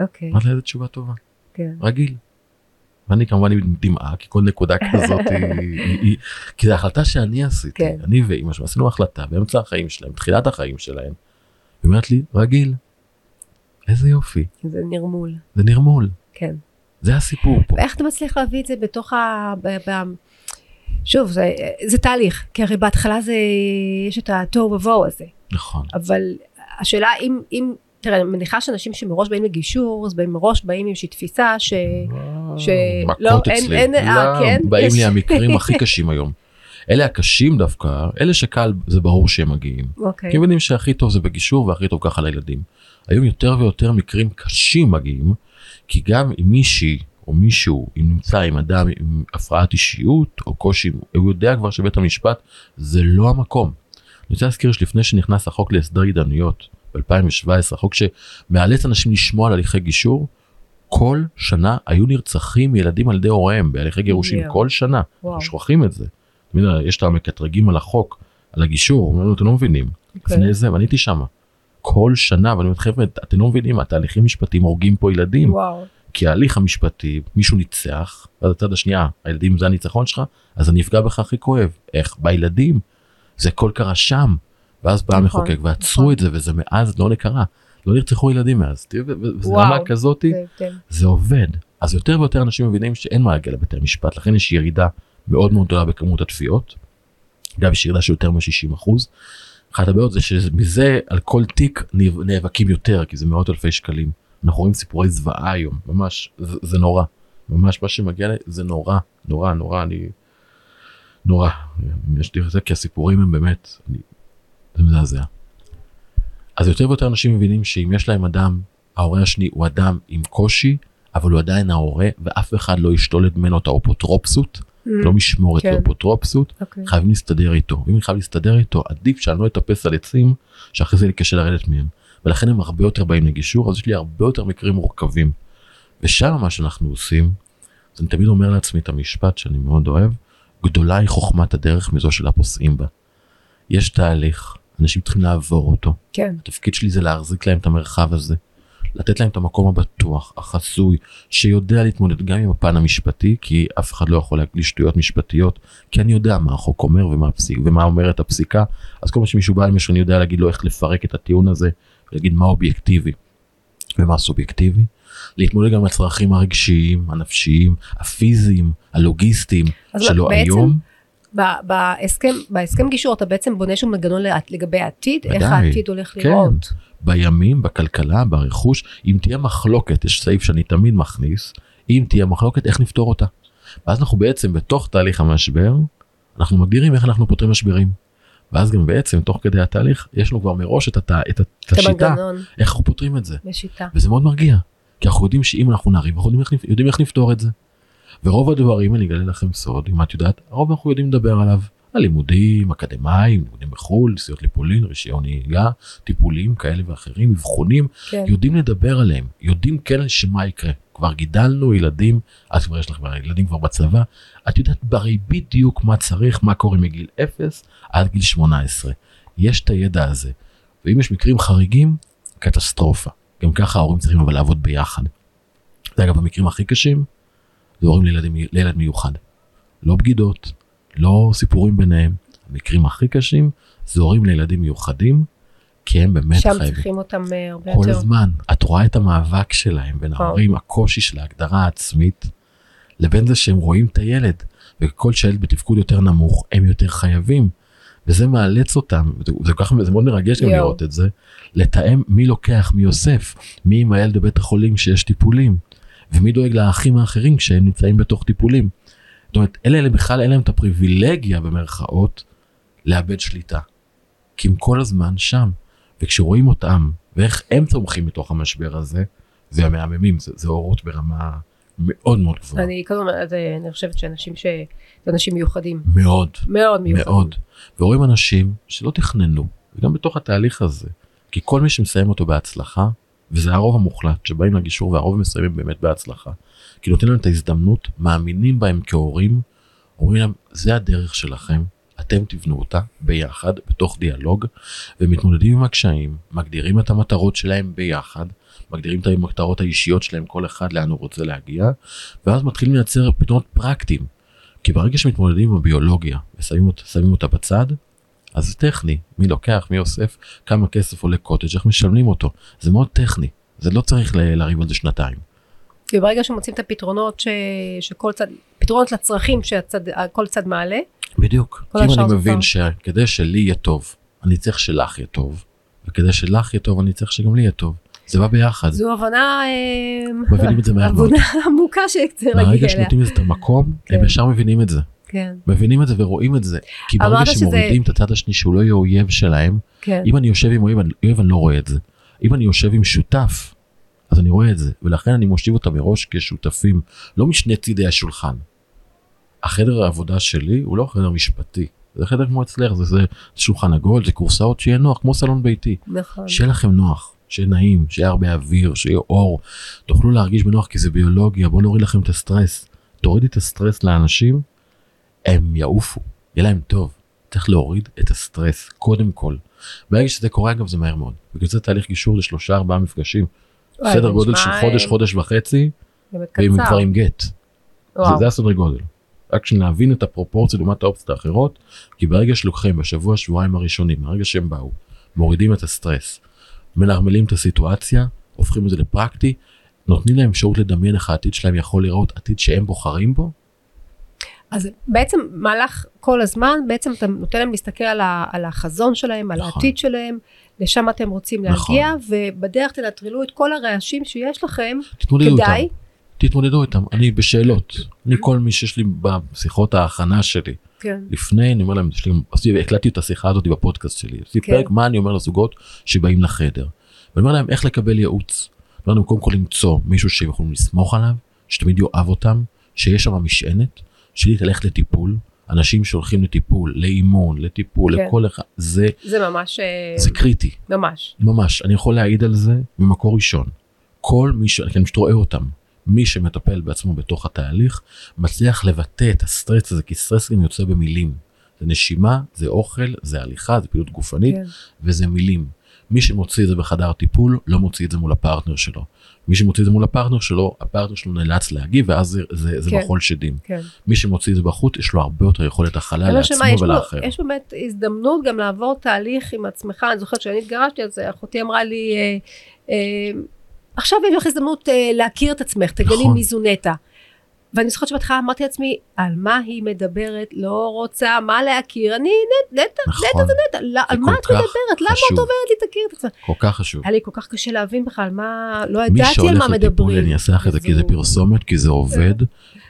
אוקיי, אמרתי לה איזה תשובה טובה. כן. רגיל. ואני כמובן עם דמעה כי כל נקודה כזאת היא, היא, היא כי זו החלטה שאני עשיתי כן. אני ואימא שלו עשינו החלטה באמצע החיים שלהם תחילת החיים שלהם היא אומרת לי, רגיל. איזה יופי, זה נרמול, זה נרמול, כן. זה הסיפור פה. ואיך אתה מצליח להביא את זה בתוך ה... ב... ב... שוב, זה, זה תהליך, כי הרי בהתחלה זה, יש את התוהו ובוהו הזה, נכון. אבל השאלה אם, אם, תראה, אני מניחה שאנשים שמראש באים לגישור, אז באים מראש באים עם איזושהי תפיסה ש... ש- לא, מכות אין- אצלי. אין- אה, לא, כן? באים יש. לי המקרים הכי קשים היום. אלה הקשים דווקא, אלה שקל, זה ברור שהם מגיעים. אוקיי, כי הם יודעים שהכי טוב זה בגישור והכי טוב ככה לילדים. היום יותר ויותר מקרים קשים מגיעים, כי גם אם מישהי או מישהו אם נמצא עם אדם עם הפרעת אישיות או קושי, הוא יודע כבר שבית המשפט זה לא המקום. אני רוצה להזכיר שלפני שנכנס החוק להסדר התדיינויות ב-2017, החוק שמאלץ אנשים לשמוע על הליכי גישור, כל שנה היו נרצחים ילדים על ידי הוריהם בהליכי גירושים, יואו. כל שנה. אנחנו שוכחים את זה. יש את המקטרגים על החוק, על הגישור, אומרים לנו, אתם לא מבינים. אוקיי. לפני זה, ואני הייתי שם. כל שנה, ואני אומר, חבר'ה, אתם לא מבינים, התהליכים משפטיים הורגים פה ילדים. וואו, כי ההליך המשפטי, מישהו ניצח, ואז הצד השנייה, הילדים זה הניצחון שלך, אז אני אפגע בך הכי כואב. איך? בילדים. זה הכל קרה שם. ואז בא נכון, המחוקק ועצרו נכון. את זה, וזה מאז לא קרה. לא נרצחו ילדים מאז. וזה. רמה כזאתי, זה הבדל. זה עובד. אז יותר ויותר אנשים מבינים שאין מה להגיע לבתי המשפט, לכן יש ירידה מאוד מאוד גדולה בכמות התביעות. אגב, יש ירידה של יותר מ-60 אחוז. אחת הבעיות זה שמזה על כל תיק נאב- נאבקים יותר, כי זה מאות אלפי שקלים. אנחנו רואים סיפורי זוועה היום, ממש, זה, זה נורא. ממש מה שמגיע לי זה נורא, נורא, נורא, אני... נורא. יש לי את זה, כי הסיפורים הם באמת, אני, זה מזעזע. אז יותר ויותר אנשים מבינים שאם יש להם אדם, ההורה השני הוא אדם עם קושי, אבל הוא עדיין ההורה, ואף אחד לא ישתול ממנו את האפוטרופסות, לא משמורת כן. ואפוטרופסות, אוקיי. חייבים להסתדר איתו. אם אני חייב להסתדר איתו, עדיף שאני לא אטפס על עצים, שאחרי זה יהיה לי קשה לרדת מהם. ולכן הם הרבה יותר באים לגישור, אז יש לי הרבה יותר מקרים מורכבים. ושם מה שאנחנו עושים, אז אני תמיד אומר לעצמי את המשפט שאני מאוד אוהב, גדולה היא חוכמת הדרך מזו של הפוסעים בה. יש תהליך, אנשים צריכים לעבור אותו. כן, התפקיד שלי זה להחזיק להם את המרחב הזה. לתת להם את המקום הבטוח, החסוי, שיודע להתמודד גם עם הפן המשפטי, כי אף אחד לא יכול להקליש שטויות משפטיות, כי אני יודע מה החוק אומר ומה, הפסיק, ומה אומרת הפסיקה, אז כל מה שמישהו בא למישהו אני יודע להגיד לו איך לפרק את הטיעון הזה, ולהגיד מה אובייקטיבי ומה סובייקטיבי. להתמודד גם עם הצרכים הרגשיים, הנפשיים, הפיזיים, הלוגיסטיים, שלו בעצם היום. בהסכם, בהסכם גישור אתה בעצם בונה שם מנגנון לגבי העתיד, איך העתיד הולך כן. לראות. בימים, בכלכלה, ברכוש, אם תהיה מחלוקת, יש סעיף שאני תמיד מכניס, אם תהיה מחלוקת, איך נפתור אותה. ואז אנחנו בעצם בתוך תהליך המשבר, אנחנו מגדירים איך אנחנו פותרים משברים. ואז גם בעצם תוך כדי התהליך יש לנו כבר מראש את, הת... את, את השיטה, המנגנון איך אנחנו פותרים את זה. בשיטה. וזה מאוד מרגיע, כי אנחנו יודעים שאם אנחנו נריב, אנחנו יודעים איך, יודעים איך לפתור את זה. ורוב הדברים, אני אגלה לכם סוד, אם את יודעת, הרוב אנחנו יודעים לדבר עליו. הלימודים, אקדמאים, לימודים בחו"ל, נסיעות לפולין, רישיון נהיגה, טיפולים כאלה ואחרים, אבחונים, כן. יודעים לדבר עליהם, יודעים כן שמה יקרה. כבר גידלנו ילדים, את כבר יש לך כבר ילדים כבר בצבא, את יודעת ברי בדיוק מה צריך, מה קורה מגיל 0 עד גיל 18. יש את הידע הזה. ואם יש מקרים חריגים, קטסטרופה. גם ככה ההורים צריכים אבל לעבוד ביחד. זה אגב המקרים הכי קשים, זה הורים לילד מיוחד. לא בגידות, לא סיפורים ביניהם. המקרים הכי קשים זה הורים לילדים מיוחדים, כי הם באמת שם חייבים. צריכים אותם אה, הרבה כל יותר. הזמן את רואה את המאבק שלהם בין נכון. ההורים הקושי של ההגדרה העצמית לבין זה שהם רואים את הילד וכל שילד בתפקוד יותר נמוך הם יותר חייבים. וזה מאלץ אותם זה, ככה, זה מאוד מרגש גם. לראות את זה לתאם מי לוקח מי אוסף מי עם הילד בבית החולים כשיש טיפולים ומי דואג לאחים האחרים כשהם נמצאים בתוך טיפולים. זאת אומרת אלה, אלה בכלל אין להם את הפריבילגיה במרכאות לאבד שליטה. כי הם כל הזמן שם וכשרואים אותם ואיך הם צומחים מתוך המשבר הזה זה המהממים זה, זה הורות ברמה מאוד מאוד גבוהה אני כל הזמן, זה- אני חושבת שאנשים ש... זה אנשים מיוחדים. מאוד מאוד מיוחדים. מאוד ורואים אנשים שלא תכננו וגם בתוך התהליך הזה כי כל מי שמסיים אותו בהצלחה וזה הרוב המוחלט שבאים לגישור והרוב מסיימים באמת בהצלחה כי נותן להם את ההזדמנות מאמינים בהם כהורים אומרים להם זה הדרך שלכם אתם תבנו אותה ביחד בתוך דיאלוג ומתמודדים עם הקשיים מגדירים את המטרות שלהם ביחד מגדירים את המטרות האישיות שלהם כל אחד לאן הוא רוצה להגיע ואז מתחילים לייצר פתרונות פרקטיים. כי ברגע שמתמודדים עם הביולוגיה ושמים אותה, אותה בצד, אז זה טכני, מי לוקח, מי אוסף, כמה כסף עולה קוטג', איך משלמים אותו, זה מאוד טכני, זה לא צריך לריב על זה שנתיים. וברגע שמוצאים את הפתרונות ש... שכל צד, פתרונות לצרכים שכל צד מעלה, בדיוק, כי אם אני מבין. שכדי שלי יהיה טוב, אני צריך שלך יהיה טוב, וכדי שלך יהיה טוב, אני צריך שגם לי יהיה טוב, זה בא ביחד, זו הבנה, אה, מבינים את זה מהר מאוד. הבנה עמוקה שצריך להגיע מהרגע אליה. שנותנים לזה את המקום, כן. הם ישר מבינים את זה. כן, מבינים את זה ורואים את זה. כי ברגע אמרת שזה- שמורידים את הצד השני שהוא לא יהיה אויב שלהם, כן. אם אני יושב עם אויב אני לא רואה את זה. אם אני יושב עם שותף, אז אני רואה את זה. ולכן אני מושיב אותם מראש כשותפים, לא משני צידי השולחן. החדר העבודה שלי הוא לא חדר משפטי. זה חדר כמו אצלך, זה, זה שולחן עגול, זה קורסאות שיהיה נוח, כמו סלון ביתי. נכון. שיהיה לכם נוח, שיהיה נעים, שיהיה הרבה אוויר, שיהיה אור. תוכלו להרגיש בנוח כי זה ביולוגיה, בואו נוריד לכם את הסטרס. תורידי את הסטרס לאנשים, הם יעופו, יהיה להם טוב. צריך להוריד את הסטרס, קודם כל. ברגע שזה קורה, אגב, זה מהר מאוד. בגלל זה תהליך גישור זה שלושה ארבעה מפגשים. וואי, סדר גודל של נשמע, חודש, אה, חודש וחצי, קצר. כבר עם גט. זה. זה הסדר גודל. רק שנבין את הפרופורציה לעומת האופציות האחרות, כי ברגע שלוקחים בשבוע שבועיים הראשונים, מהרגע שהם באו, מורידים את הסטרס, מנרמלים את הסיטואציה, הופכים את זה לפרקטי, נותנים להם אפשרות לדמיין איך העתיד שלהם יכול להיראות, עתיד שהם בוחרים בו, אז בעצם מהלך כל הזמן, בעצם אתה נותן להם להסתכל על, ה, על החזון שלהם, על נכון. העתיד שלהם, לשם אתם רוצים נכון. להגיע, ובדרך תנטרלו את כל הרעשים שיש לכם, תתמודדו כדאי, איתם. תתמודדו איתם, אני בשאלות. אני כל מי שיש לי בשיחות ההכנה שלי, כן, לפני אני אומר להם, יש לי, הקלטתי את השיחה הזאת בפודקאסט שלי, עשיתי כן. פרק מה אני אומר לזוגות שבאים לחדר. ואני אומר להם איך לקבל ייעוץ. אומר להם קודם כל למצוא מישהו שהם יכולים לסמוך עליו, שתמיד יאהב אותם, שיש שם משענת, שלי תלך לטיפול, אנשים שהולכים לטיפול, לאימון, לטיפול, כן. לכל אחד, זה, זה ממש, אה, זה קריטי, ממש, ממש, אני יכול להעיד על זה ממקור ראשון. כל מי ש... כי אני פשוט רואה אותם. מי שמטפל בעצמו בתוך התהליך, מצליח לבטא את הסטרס הזה, כי סטרס גם יוצא במילים. זה נשימה, זה אוכל, זה הליכה, זה פעילות גופנית, כן, וזה מילים. מי שמוציא את זה בחדר טיפול, לא מוציא את זה מול הפרטנר שלו. מי שמוציא את זה מול הפרטנר שלו, הפרטנר שלו נאלץ להגיב, ואז זה, זה, זה כן. מחול שדים. כן. מי שמוציא את זה בחוץ, יש לו הרבה יותר יכולת הכלה אלא לעצמו שמה, יש, ולאחר. פה, יש באמת הזדמנות גם לעבור תהליך עם עצמך, אני זוכרת שאני התגרשתי על זה, אחותי אמרה לי, אה, אה, עכשיו יש לך הזדמנות אה, להכיר את עצמך, תגלי נכון. מי זו נטע. ואני זוכרת שבהתחלה אמרתי לעצמי, על מה היא מדברת, לא רוצה, מה להכיר, אני נט, נטע, נכון, נטע זה נטע, לא, על מה את מדברת, למה את חשוב. אומרת לי תכיר את עצמך? כל כך חשוב. היה לי כל כך קשה להבין בכלל מה, לא מי ידעתי על שהולך מה לטיפול, מדברים. אני אעשה לך את זה כי זה פרסומת, כי זה עובד.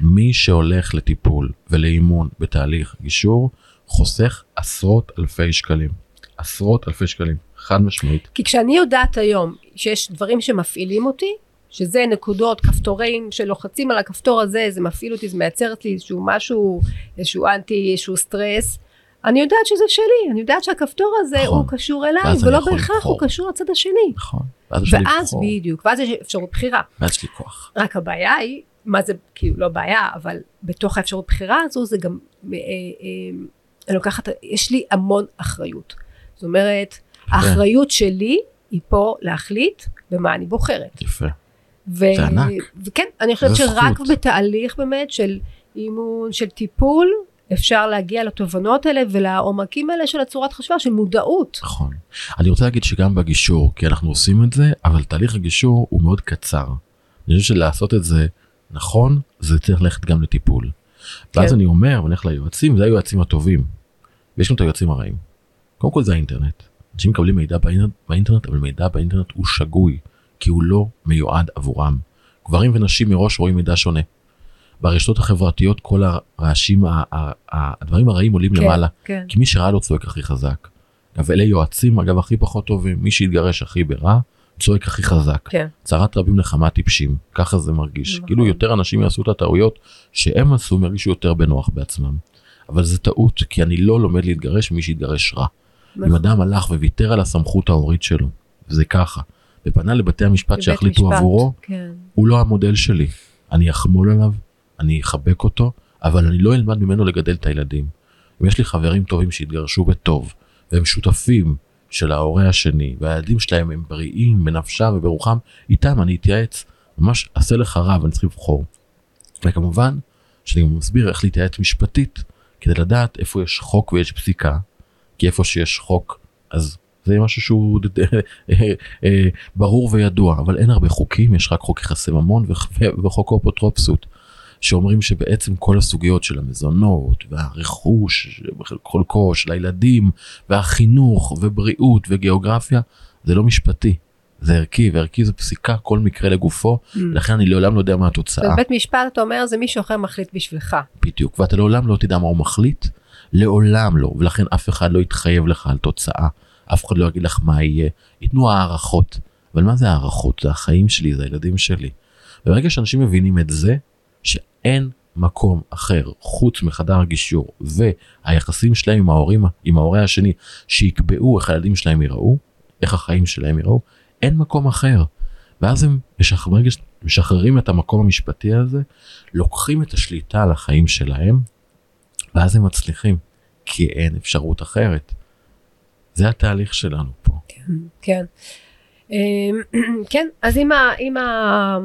מי שהולך לטיפול ולאימון בתהליך גישור, חוסך עשרות אלפי שקלים. עשרות אלפי שקלים, חד משמעית. כי כשאני יודעת היום שיש דברים שמפעילים אותי, שזה נקודות, כפתורים שלוחצים על הכפתור הזה, זה מפעיל אותי, זה מייצרת לי איזשהו משהו, איזשהו אנטי, איזשהו סטרס, אני יודעת שזה שלי, אני יודעת שהכפתור הזה נכון. הוא קשור אליי, ואז ולא בהכרח. הוא קשור לצד השני. נכון. ואז אפשר ואז לבחור, בדיוק, ואז יש אפשרות בחירה. ואז יש לי כוח. רק הבעיה היא, מה זה, כאילו לא בעיה, אבל בתוך האפשרות בחירה הזו זה גם, אה, אה, אני לוקחת, יש לי המון אחריות. זאת אומרת, האחריות שלי היא פה להחליט במה אני בוחרת. יפה. ו- זה ענק. וכן, אני חושבת שרק זכות. בתהליך באמת של אימון, של טיפול, אפשר להגיע לתובנות האלה ולעומקים האלה של הצורת חשיבה, של מודעות. נכון. אני רוצה להגיד שגם בגישור, כי אנחנו עושים את זה, אבל תהליך הגישור הוא מאוד קצר. אני חושב שלעשות את זה נכון, זה צריך ללכת גם לטיפול. ואז כן. אני אומר, אני הולך ליועצים, זה היועצים הטובים. ויש גם את היועצים הרעים. קודם כל זה האינטרנט. אנשים מקבלים מידע באינטרנט, באינטרנט, אבל מידע באינטרנט הוא שגוי, כי הוא לא מיועד עבורם. גברים ונשים מראש רואים מידע שונה. ברשתות החברתיות כל הרעשים, הדברים הרעים עולים כן, למעלה. כן. כי מי שרע לו צועק הכי חזק. אגב, אלה יועצים, אגב, הכי פחות טובים. מי שהתגרש הכי ברע, צועק הכי חזק. כן. צרת רבים נחמה טיפשים. ככה זה מרגיש. נכון. כאילו יותר אנשים יעשו את הטעויות שהם עשו, הם ירגישו יותר בנוח בעצמם. אבל זה טעות, כי אני לא לומד להתגרש ממי שהתגרש רע. אם נכון. אדם הלך וויתר על הסמכות ההורית שלו, וזה ככה, ופנה לבתי המשפט שיחליטו משפט, עבורו, כן. הוא לא המודל שלי. אני אחמול עליו, אני אחבק אותו, אבל אני לא אלמד ממנו לגדל את הילדים. אם יש לי חברים טובים שהתגרשו בטוב, והם שותפים של ההורה השני, והילדים שלהם הם בריאים בנפשם וברוחם, איתם אני אתייעץ, ממש עשה לך רע ואני צריך לבחור. וכמובן, שאני גם מסביר איך להתייעץ משפטית, כדי לדעת איפה יש חוק ויש פסיקה, כי איפה שיש חוק אז זה משהו שהוא אה, ברור וידוע אבל אין הרבה חוקים יש רק חוק יחסי ממון וחוק האפוטרופסות שאומרים שבעצם כל הסוגיות של המזונות והרכוש חלקו של הילדים והחינוך ובריאות וגיאוגרפיה זה לא משפטי זה ערכי וערכי זה פסיקה כל מקרה לגופו mm. לכן אני לעולם לא יודע מה התוצאה. בבית משפט אתה אומר זה מישהו אחר מחליט בשבילך. בדיוק ואתה לעולם לא תדע מה הוא מחליט לעולם לא ולכן אף אחד לא יתחייב לך על תוצאה אף אחד לא יגיד לך מה יהיה ייתנו הערכות אבל מה זה הערכות זה החיים שלי זה הילדים שלי. ברגע שאנשים מבינים את זה שאין מקום אחר חוץ מחדר הגישור והיחסים שלהם עם ההורים עם ההורה השני שיקבעו איך הילדים שלהם יראו איך החיים שלהם יראו אין מקום אחר. ואז הם משחררים, משחררים את המקום המשפטי הזה לוקחים את השליטה על החיים שלהם ואז הם מצליחים כי אין אפשרות אחרת. זה התהליך שלנו פה. כן, כן. אמ, כן, אז עם ה... עם ה...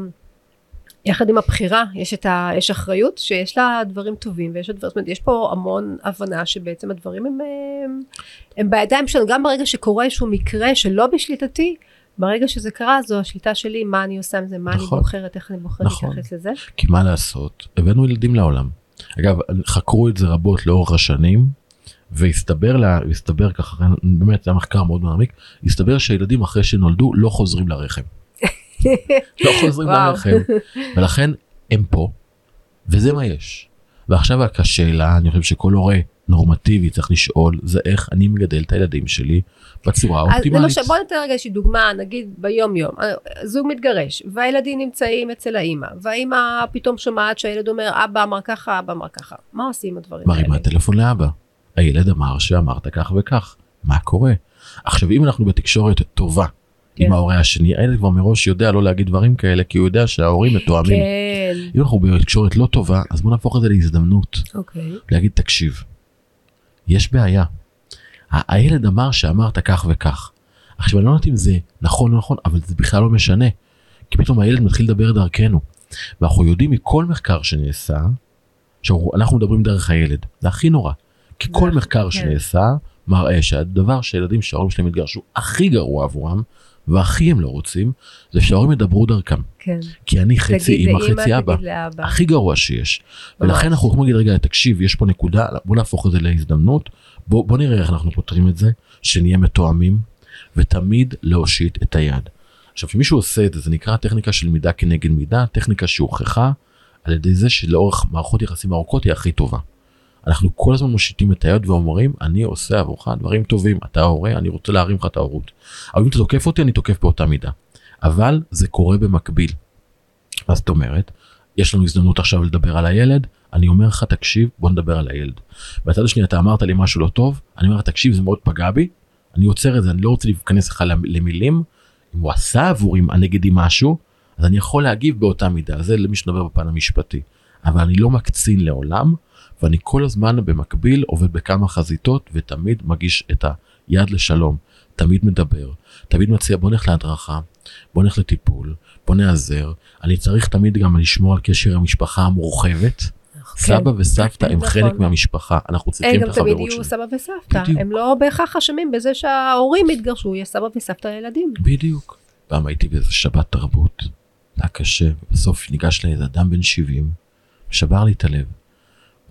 יחד עם הבחירה יש את ה... יש אחריות שיש לה דברים טובים ויש דברים, זאת אומרת יש פה המון הבנה שבעצם הדברים הם, הם, הם בידיים שלנו גם ברגע שקורה איזשהו מקרה שלא בשליטתי ברגע שזה קרה זו השליטה שלי מה אני עושה עם זה מה נכון, אני בוחרת איך אני בוחרת נכון, להתייחס לזה. כי מה לעשות הבאנו ילדים לעולם אגב חקרו את זה רבות לאורך השנים והסתבר לה, הסתבר ככה, באמת זה היה מחקר מאוד מעמיק, הסתבר שילדים אחרי שנולדו לא חוזרים לרחם. לא חוזרים לרחם, ולכן הם פה, וזה מה יש. ועכשיו רק השאלה, אני חושב שכל הורה נורמטיבי צריך לשאול, זה איך אני מגדל את הילדים שלי בצורה האופטימלית. למשל בוא ניתן רגע איזושהי דוגמה, נגיד ביום יום, זוג מתגרש, והילדים נמצאים אצל האימא, והאימא פתאום שומעת שהילד אומר אבא אמר ככה, אבא אמר ככה, מה עושים הדברים האלה? מרימה טלפון לאבא. הילד אמר שאמרת כך וכך, מה קורה? עכשיו אם אנחנו בתקשורת טובה כן. עם ההורה השני, הילד כבר מראש יודע לא להגיד דברים כאלה, כי הוא יודע שההורים מתואמים. כן. אם אנחנו בתקשורת לא טובה, אז בוא נהפוך את זה להזדמנות. אוקיי. להגיד, תקשיב, יש בעיה. הילד אמר שאמרת כך וכך. עכשיו אני לא יודעת אם זה נכון או נכון, אבל זה בכלל לא משנה. כי פתאום הילד מתחיל לדבר דרכנו. ואנחנו יודעים מכל מחקר שנעשה, שאנחנו מדברים דרך הילד, זה הכי נורא. כי כל מחקר כן. שנעשה מראה שהדבר שהילדים שההורים שלהם התגרשו הכי גרוע עבורם והכי הם לא רוצים זה שההורים ידברו דרכם. כן. כי אני חצי אימא חצי אבא. הכי גרוע שיש. ממש. ולכן אנחנו יכולים להגיד רגע תקשיב יש פה נקודה בוא נהפוך את זה להזדמנות בוא, בוא נראה איך אנחנו פותרים את זה שנהיה מתואמים ותמיד להושיט את היד. עכשיו כשמישהו עושה את זה זה נקרא טכניקה של מידה כנגד מידה טכניקה שהוכחה על ידי זה שלאורך מערכות יחסים ארוכות היא הכי טובה. אנחנו כל הזמן מושיטים את היד ואומרים אני עושה עבורך דברים טובים אתה הורה אני רוצה להרים לך את ההורות. אבל אם אתה תוקף אותי אני תוקף באותה מידה. אבל זה קורה במקביל. מה זאת אומרת? יש לנו הזדמנות עכשיו לדבר על הילד אני אומר לך תקשיב בוא נדבר על הילד. בצד השני אתה אמרת לי משהו לא טוב אני אומר לך תקשיב זה מאוד פגע בי אני עוצר את זה אני לא רוצה להיכנס לך למילים אם הוא עשה עבורי הנגדי משהו אז אני יכול להגיב באותה מידה זה למי שנדבר בפן המשפטי אבל אני לא מקצין לעולם ואני כל הזמן במקביל עובד בכמה חזיתות ותמיד מגיש את היד לשלום, תמיד מדבר, תמיד מציע בוא נלך להדרכה, בוא נלך לטיפול, בוא נעזר, אני צריך תמיד גם לשמור על קשר עם המשפחה המורחבת. כן. סבא וסבתא הם נכון. חלק מהמשפחה, אנחנו צריכים את החברות שלהם. הם גם תמיד יהיו סבא וסבתא. הם לא בהכרח אשמים בזה שההורים יתגרשו, יש סבא וסבתא לילדים. בדיוק. פעם הייתי באיזה שבת תרבות, היה קשה, ובסוף ניגש לאיזה אדם בן 70, שבר לי את הלב.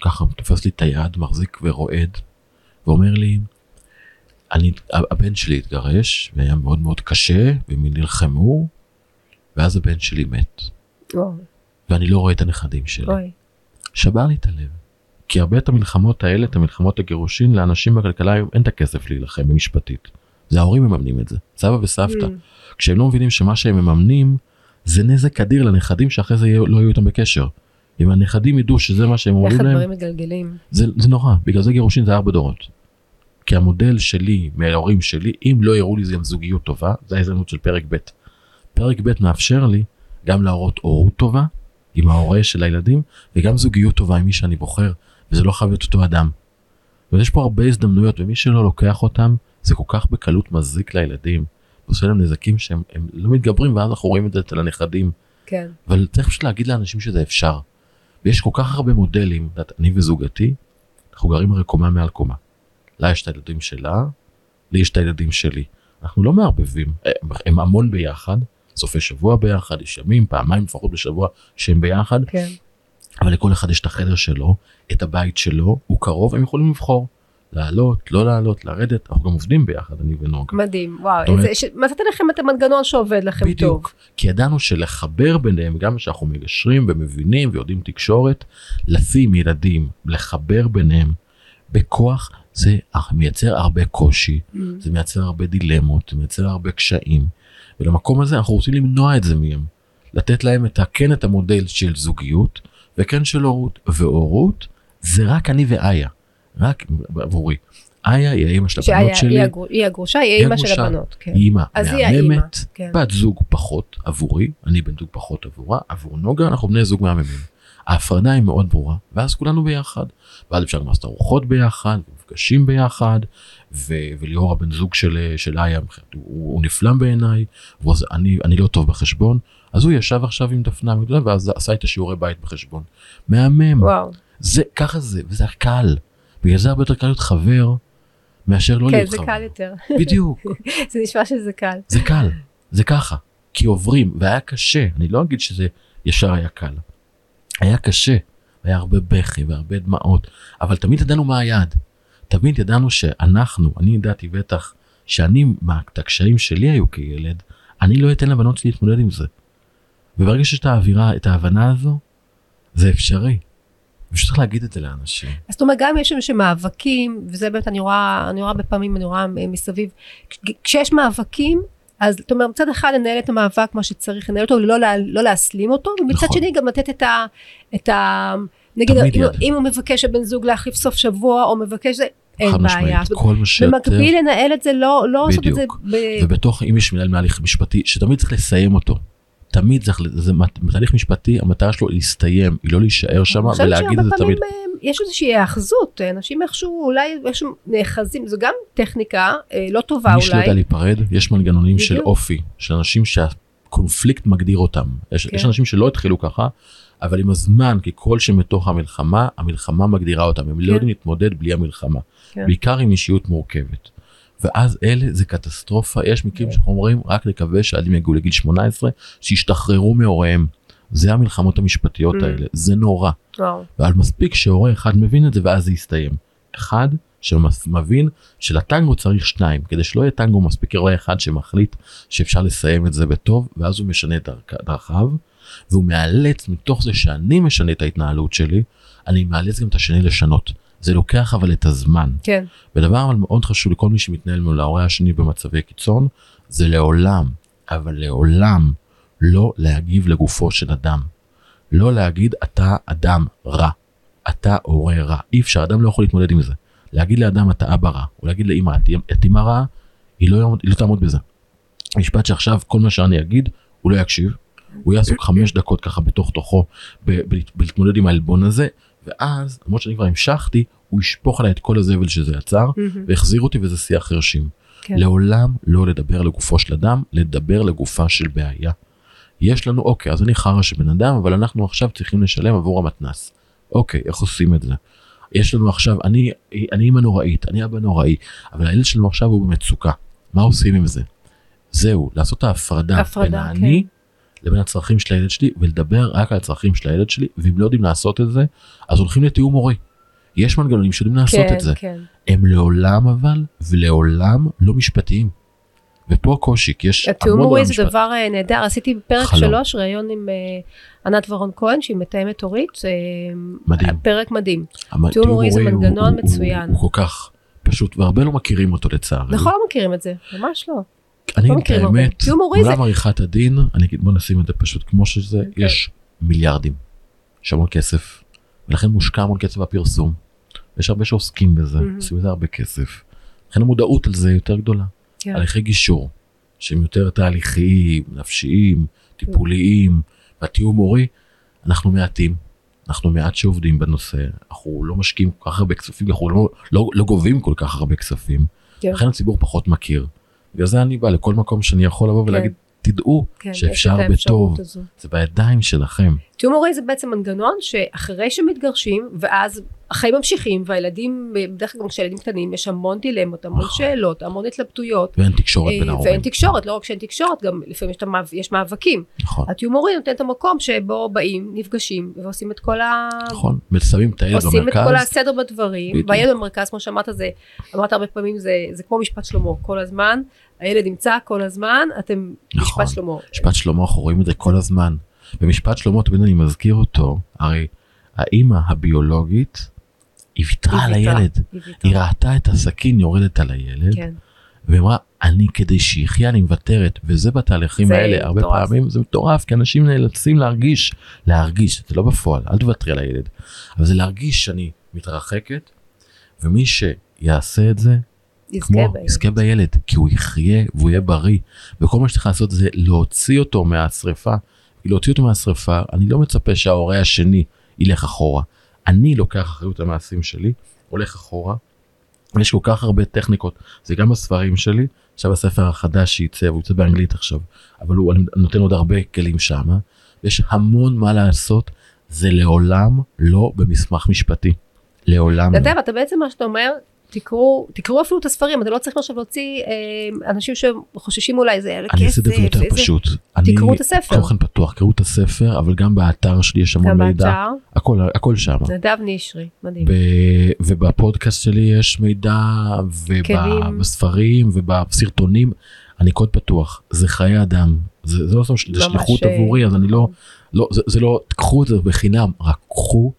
ככה תופס לי את היד, מחזיק ורועד, ואומר לי, אני, הבן שלי התגרש, והיה מאוד מאוד קשה, והם נלחמו, ואז הבן שלי מת. אוי. ואני לא רואה את הנכדים שלי. אוי. שבר לי את הלב. כי הרבה את המלחמות האלה, את המלחמות הגירושין, לאנשים בכלכלה היום אין את הכסף להילחם משפטית. זה ההורים מממנים את זה, סבא וסבתא. Mm. כשהם לא מבינים שמה שהם מממנים זה נזק אדיר לנכדים שאחרי זה לא יהיו איתם בקשר. אם הנכדים ידעו שזה מה שהם אומרים להם, איך הדברים מגלגלים. זה, זה נורא, בגלל זה גירושין זה ארבע דורות. כי המודל שלי, מההורים שלי, אם לא יראו לי זה גם זוגיות טובה, זה ההזדמנות של פרק ב'. פרק ב' מאפשר לי גם להראות הורות טובה עם ההורה של הילדים, וגם זוגיות טובה עם מי שאני בוחר, וזה לא חייב להיות אותו אדם. ויש פה הרבה הזדמנויות, ומי שלא לוקח אותם, זה כל כך בקלות מזיק לילדים. עושה להם נזקים שהם לא מתגברים, ואז אנחנו רואים את זה אצל הנכדים. כן. אבל צריך פשוט להגיד לאנשים שזה אפשר. ויש כל כך הרבה מודלים, אני וזוגתי, אנחנו גרים הרי קומה מעל קומה. לה יש את הילדים שלה, לי יש את הילדים שלי. אנחנו לא מערבבים, הם, הם המון ביחד, סופי שבוע ביחד, יש ימים, פעמיים לפחות בשבוע שהם ביחד, כן. אבל לכל אחד יש את החדר שלו, את הבית שלו, הוא קרוב, הם יכולים לבחור. לעלות, לא לעלות, לרדת, אנחנו גם עובדים ביחד, אני ונוגה. מדהים, וואו, אומרת- ש- מצאתם לכם את המנגנון שעובד לכם טוב. בדיוק, כי ידענו שלחבר ביניהם, גם שאנחנו מגשרים ומבינים ויודעים תקשורת, לשים ילדים, לחבר ביניהם בכוח, זה מייצר הרבה קושי, Mm. זה מייצר הרבה דילמות, זה מייצר הרבה קשיים. ולמקום הזה אנחנו רוצים למנוע את זה מהם. לתת להם את כן את המודל של זוגיות, וכן של הורות. והורות זה רק אני ואיה, רק עבורי. איה היא האמא של הבנות שלי, היא הגרו- היא הגרושה, היא האימא של. הבנות. כן. היא אימא. מהממת, כן. בת זוג פחות עבורי, אני בן זוג פחות עבורה, עבור נוגה אנחנו בני זוג מהממים. ההפרדה היא מאוד ברורה, ואז כולנו ביחד. ואז אפשר גם לעשות ארוחות ביחד, מפגשים ביחד, ו- וליאור הבן זוג של, של איה, הוא, הוא נפלא בעיניי, ואני אני לא טוב בחשבון, אז הוא ישב עכשיו עם דפנה ואז עשה את השיעורי בית בחשבון. מהמם, וואו, זה ככה זה, וזה קל. בגלל זה הרבה יותר קל להיות חבר, מאשר לא כן, להיות זה חבר. קל יותר. בדיוק. זה נשמע שזה קל. זה קל, זה ככה, כי עוברים, והיה קשה, אני לא אגיד שזה ישר היה קל. היה קשה, היה הרבה בכי והרבה דמעות, אבל תמיד ידענו מה היעד. תמיד ידענו שאנחנו, אני ידעתי בטח, שאני, מה, את הקשיים שלי היו כילד, אני לא אתן לבנות שלי להתמודד עם זה. וברגע שיש את האווירה, את ההבנה הזו, זה אפשרי. ופשוט צריך להגיד את זה לאנשים. אז זאת אומרת, גם יש שם שמאבקים, וזה באמת אני רואה, אני רואה הרבה פעמים, אני רואה מסביב, כש- כשיש מאבקים, אז זאת אומרת, מצד אחד לנהל את המאבק מה שצריך לנהל אותו, ולא לא להסלים אותו, ומצד נכון. שני גם לתת את ה... את ה נגיד, אם. אם הוא מבקש הבן זוג להחליף סוף שבוע, או מבקש זה, אין בעיה. כל מה שיותר. במקביל לנהל את זה, לא, לא לעשות את זה. ב... ובתוך אם יש מנהל מהליך משפטי שתמיד צריך לסיים אותו. תמיד צריך, זה תהליך משפטי המטרה שלו להסתיים, היא לא להישאר שם ולהגיד את זה תמיד. אה, יש איזושהי היאחזות, אנשים איכשהו אולי איכשהו נאחזים, זו גם טכניקה אה, לא טובה מי שלא יודע אולי. להיפרד, יש מנגנונים של. אופי, של אנשים שהקונפליקט מגדיר אותם. יש, כן. יש אנשים שלא התחילו ככה, אבל עם הזמן, ככל שמתוך המלחמה, המלחמה מגדירה אותם, הם לא כן. יודעים להתמודד בלי המלחמה. כן. בעיקר עם אישיות מורכבת. ואז אלה זה קטסטרופה, יש מקרים כן. שאנחנו אומרים רק נקווה שהילדים יגיעו לגיל 18, שישתחררו מהוריהם. זה המלחמות המשפטיות Mm. האלה, זה נורא. אבל מספיק שהורה אחד מבין את זה ואז זה יסתיים. אחד שמבין שלטנגו צריך שניים, כדי שלא יהיה טנגו מספיק הורה אחד שמחליט שאפשר לסיים את זה בטוב, ואז הוא משנה את דרכ- דרכיו, והוא מאלץ מתוך זה שאני משנה את ההתנהלות שלי, אני מאלץ גם את השני לשנות. זה לוקח אבל את הזמן. כן. ודבר אבל מאוד חשוב לכל מי שמתנהל מול ההורה השני במצבי קיצון, זה לעולם, אבל לעולם, לא להגיב לגופו של אדם. לא להגיד אתה אדם רע, אתה הורה רע. אי אפשר, אדם לא יכול להתמודד עם זה. להגיד לאדם אתה אבא רע, או להגיד לאמא את אמא רע, היא לא, היא לא תעמוד בזה. משפט שעכשיו כל מה שאני אגיד, הוא לא יקשיב. הוא יהיה עסוק חמש דקות ככה בתוך תוכו בלהתמודד עם העלבון הזה, ואז, למרות שאני כבר המשכתי, הוא ישפוך עליי את כל הזבל שזה יצר, מהמם. והחזיר אותי וזה שיח חרשים. כן. לעולם לא לדבר לגופו של אדם, לדבר לגופה של בעיה. יש לנו, אוקיי, אז אני חרא של בן אדם, אבל אנחנו עכשיו צריכים לשלם עבור המתנס. אוקיי, איך עושים את זה? יש לנו עכשיו, אני, אני אימא נוראית, אני אבא נוראי, אבל הילד שלנו עכשיו הוא במצוקה. מה עושים עם זה? זהו, לעשות את ההפרדה הפרדה, בין כן. האני לבין הצרכים של הילד שלי, ולדבר רק על הצרכים של הילד שלי, ואם לא יודעים לעשות את זה, אז הולכים לתיאום הורי. יש מנגנונים שיודעים לעשות כן, את זה. כן. הם לעולם אבל, ולעולם לא משפטיים. ופה הקושי, כי יש התיאום המון הורי בעולם זה משפט. דבר אה, נהדר, עשיתי בפרק חלום. שלוש ראיון עם אה, ענת ורון כהן שהיא מתאמת הורית, אה, מדהים. פרק מדהים. המ- תיאום הורי זה הוא- מנגנון הוא- מצוין. הוא, הוא כל כך פשוט, והרבה לא מכירים אותו לצערי. נכון לא מכירים את זה, ממש לא. אני לא אגיד את מכירים הרבה. האמת, זה- בעולם עריכת הדין, אני אגיד בוא נשים את זה פשוט כמו שזה, אוקיי. יש מיליארדים. יש המון כסף, ולכן מושקע המון כסף בפרסום. יש הרבה שעוסקים בזה, מהמם. עושים בזה הרבה כסף. לכן המודעות על זה יותר גדולה. כן. הליכי גישור, שהם יותר תהליכיים, נפשיים, טיפוליים, והתיאום הורי, אנחנו מעטים. אנחנו מעט שעובדים בנושא, אנחנו לא משקיעים כל כך הרבה כספים, אנחנו לא, לא, לא גובים כל כך הרבה כספים, כן. לכן הציבור פחות מכיר. בגלל זה אני בא לכל מקום שאני יכול לבוא כן. ולהגיד, תדעו כן, שאפשר בטוב, הזו. זה בידיים שלכם. תיאום הורי זה בעצם מנגנון שאחרי שמתגרשים, ואז החיים ממשיכים והילדים, בדרך כלל גם כשילדים קטנים יש המון דילמות, המון נכון. שאלות, המון התלבטויות. ואין תקשורת בין אה, ההורים. ואין תקשורת, לא רק שאין תקשורת, גם לפעמים יש, המאב- יש מאבקים. נכון, הטיומורי נותן את המקום שבו באים, נפגשים ועושים את כל ה... נכון. ושמים את הילד עושים את כל במרכז. הסדר בדברים. והילד במרכז, כמו שאמרת, זה, אמרת הרבה פעמים, זה, זה כמו משפט שלמה, כל הזמן, הילד נמצא כל הזמן, אתם נכון. משפט שלמה. משפט שלמה, אנחנו רואים את זה כל הזמן. במשפט שלמה, תמיד אני מזכיר אותו, הרי האימא הביולוגית, היא ויתרה על הילד. היא. היא ראתה את הסכין יורדת על הילד, כן, ואמרה, אני כדי שיחיה אני מוותרת, וזה בתהליכים האלה, הרבה מטורף. פעמים זה מטורף, כי אנשים נאלצים להרגיש, להרגיש, זה לא בפועל, אל תוותרי על הילד, אבל זה להרגיש שאני מתרחקת, ומי שיעשה את זה, יזכה כמו, בילד. יזכה בילד, כי הוא יחיה והוא יהיה בריא, וכל מה שצריך לעשות זה להוציא אותו מהשריפה, להוציא אותו מהשריפה, אני לא מצפה שההורה השני ילך אחורה, אני לוקח אחריות על המעשים שלי, הולך אחורה, יש כל כך הרבה טכניקות, זה גם בספרים שלי, עכשיו הספר החדש שייצא, הוא יוצא באנגלית עכשיו, אבל הוא נותן עוד הרבה כלים שמה, יש המון מה לעשות, זה לעולם לא במסמך משפטי, לעולם אתה לא. יודע, אתה בעצם מה שאתה אומר, תקראו, תקראו אפילו את הספרים, אתה לא צריך עכשיו להוציא אה, אנשים שחוששים אולי זה יעלה אני אעשה כסף, את זה יותר פשוט. תקראו את הספר. תוכן פתוח, קראו את הספר, אבל גם באתר שלי יש המון גם מידע, באתר, הכל, הכל שם. נדב נשרי, מדהים. ב- ובפודקאסט שלי יש מידע. ובספרים ובסרטונים, אני קוד פתוח, זה חיי אדם, זה, זה לא סתם, זה שליחות אה, עבורי, אז אני לא, לא זה, זה לא, תקחו את זה בחינם, רק קחו,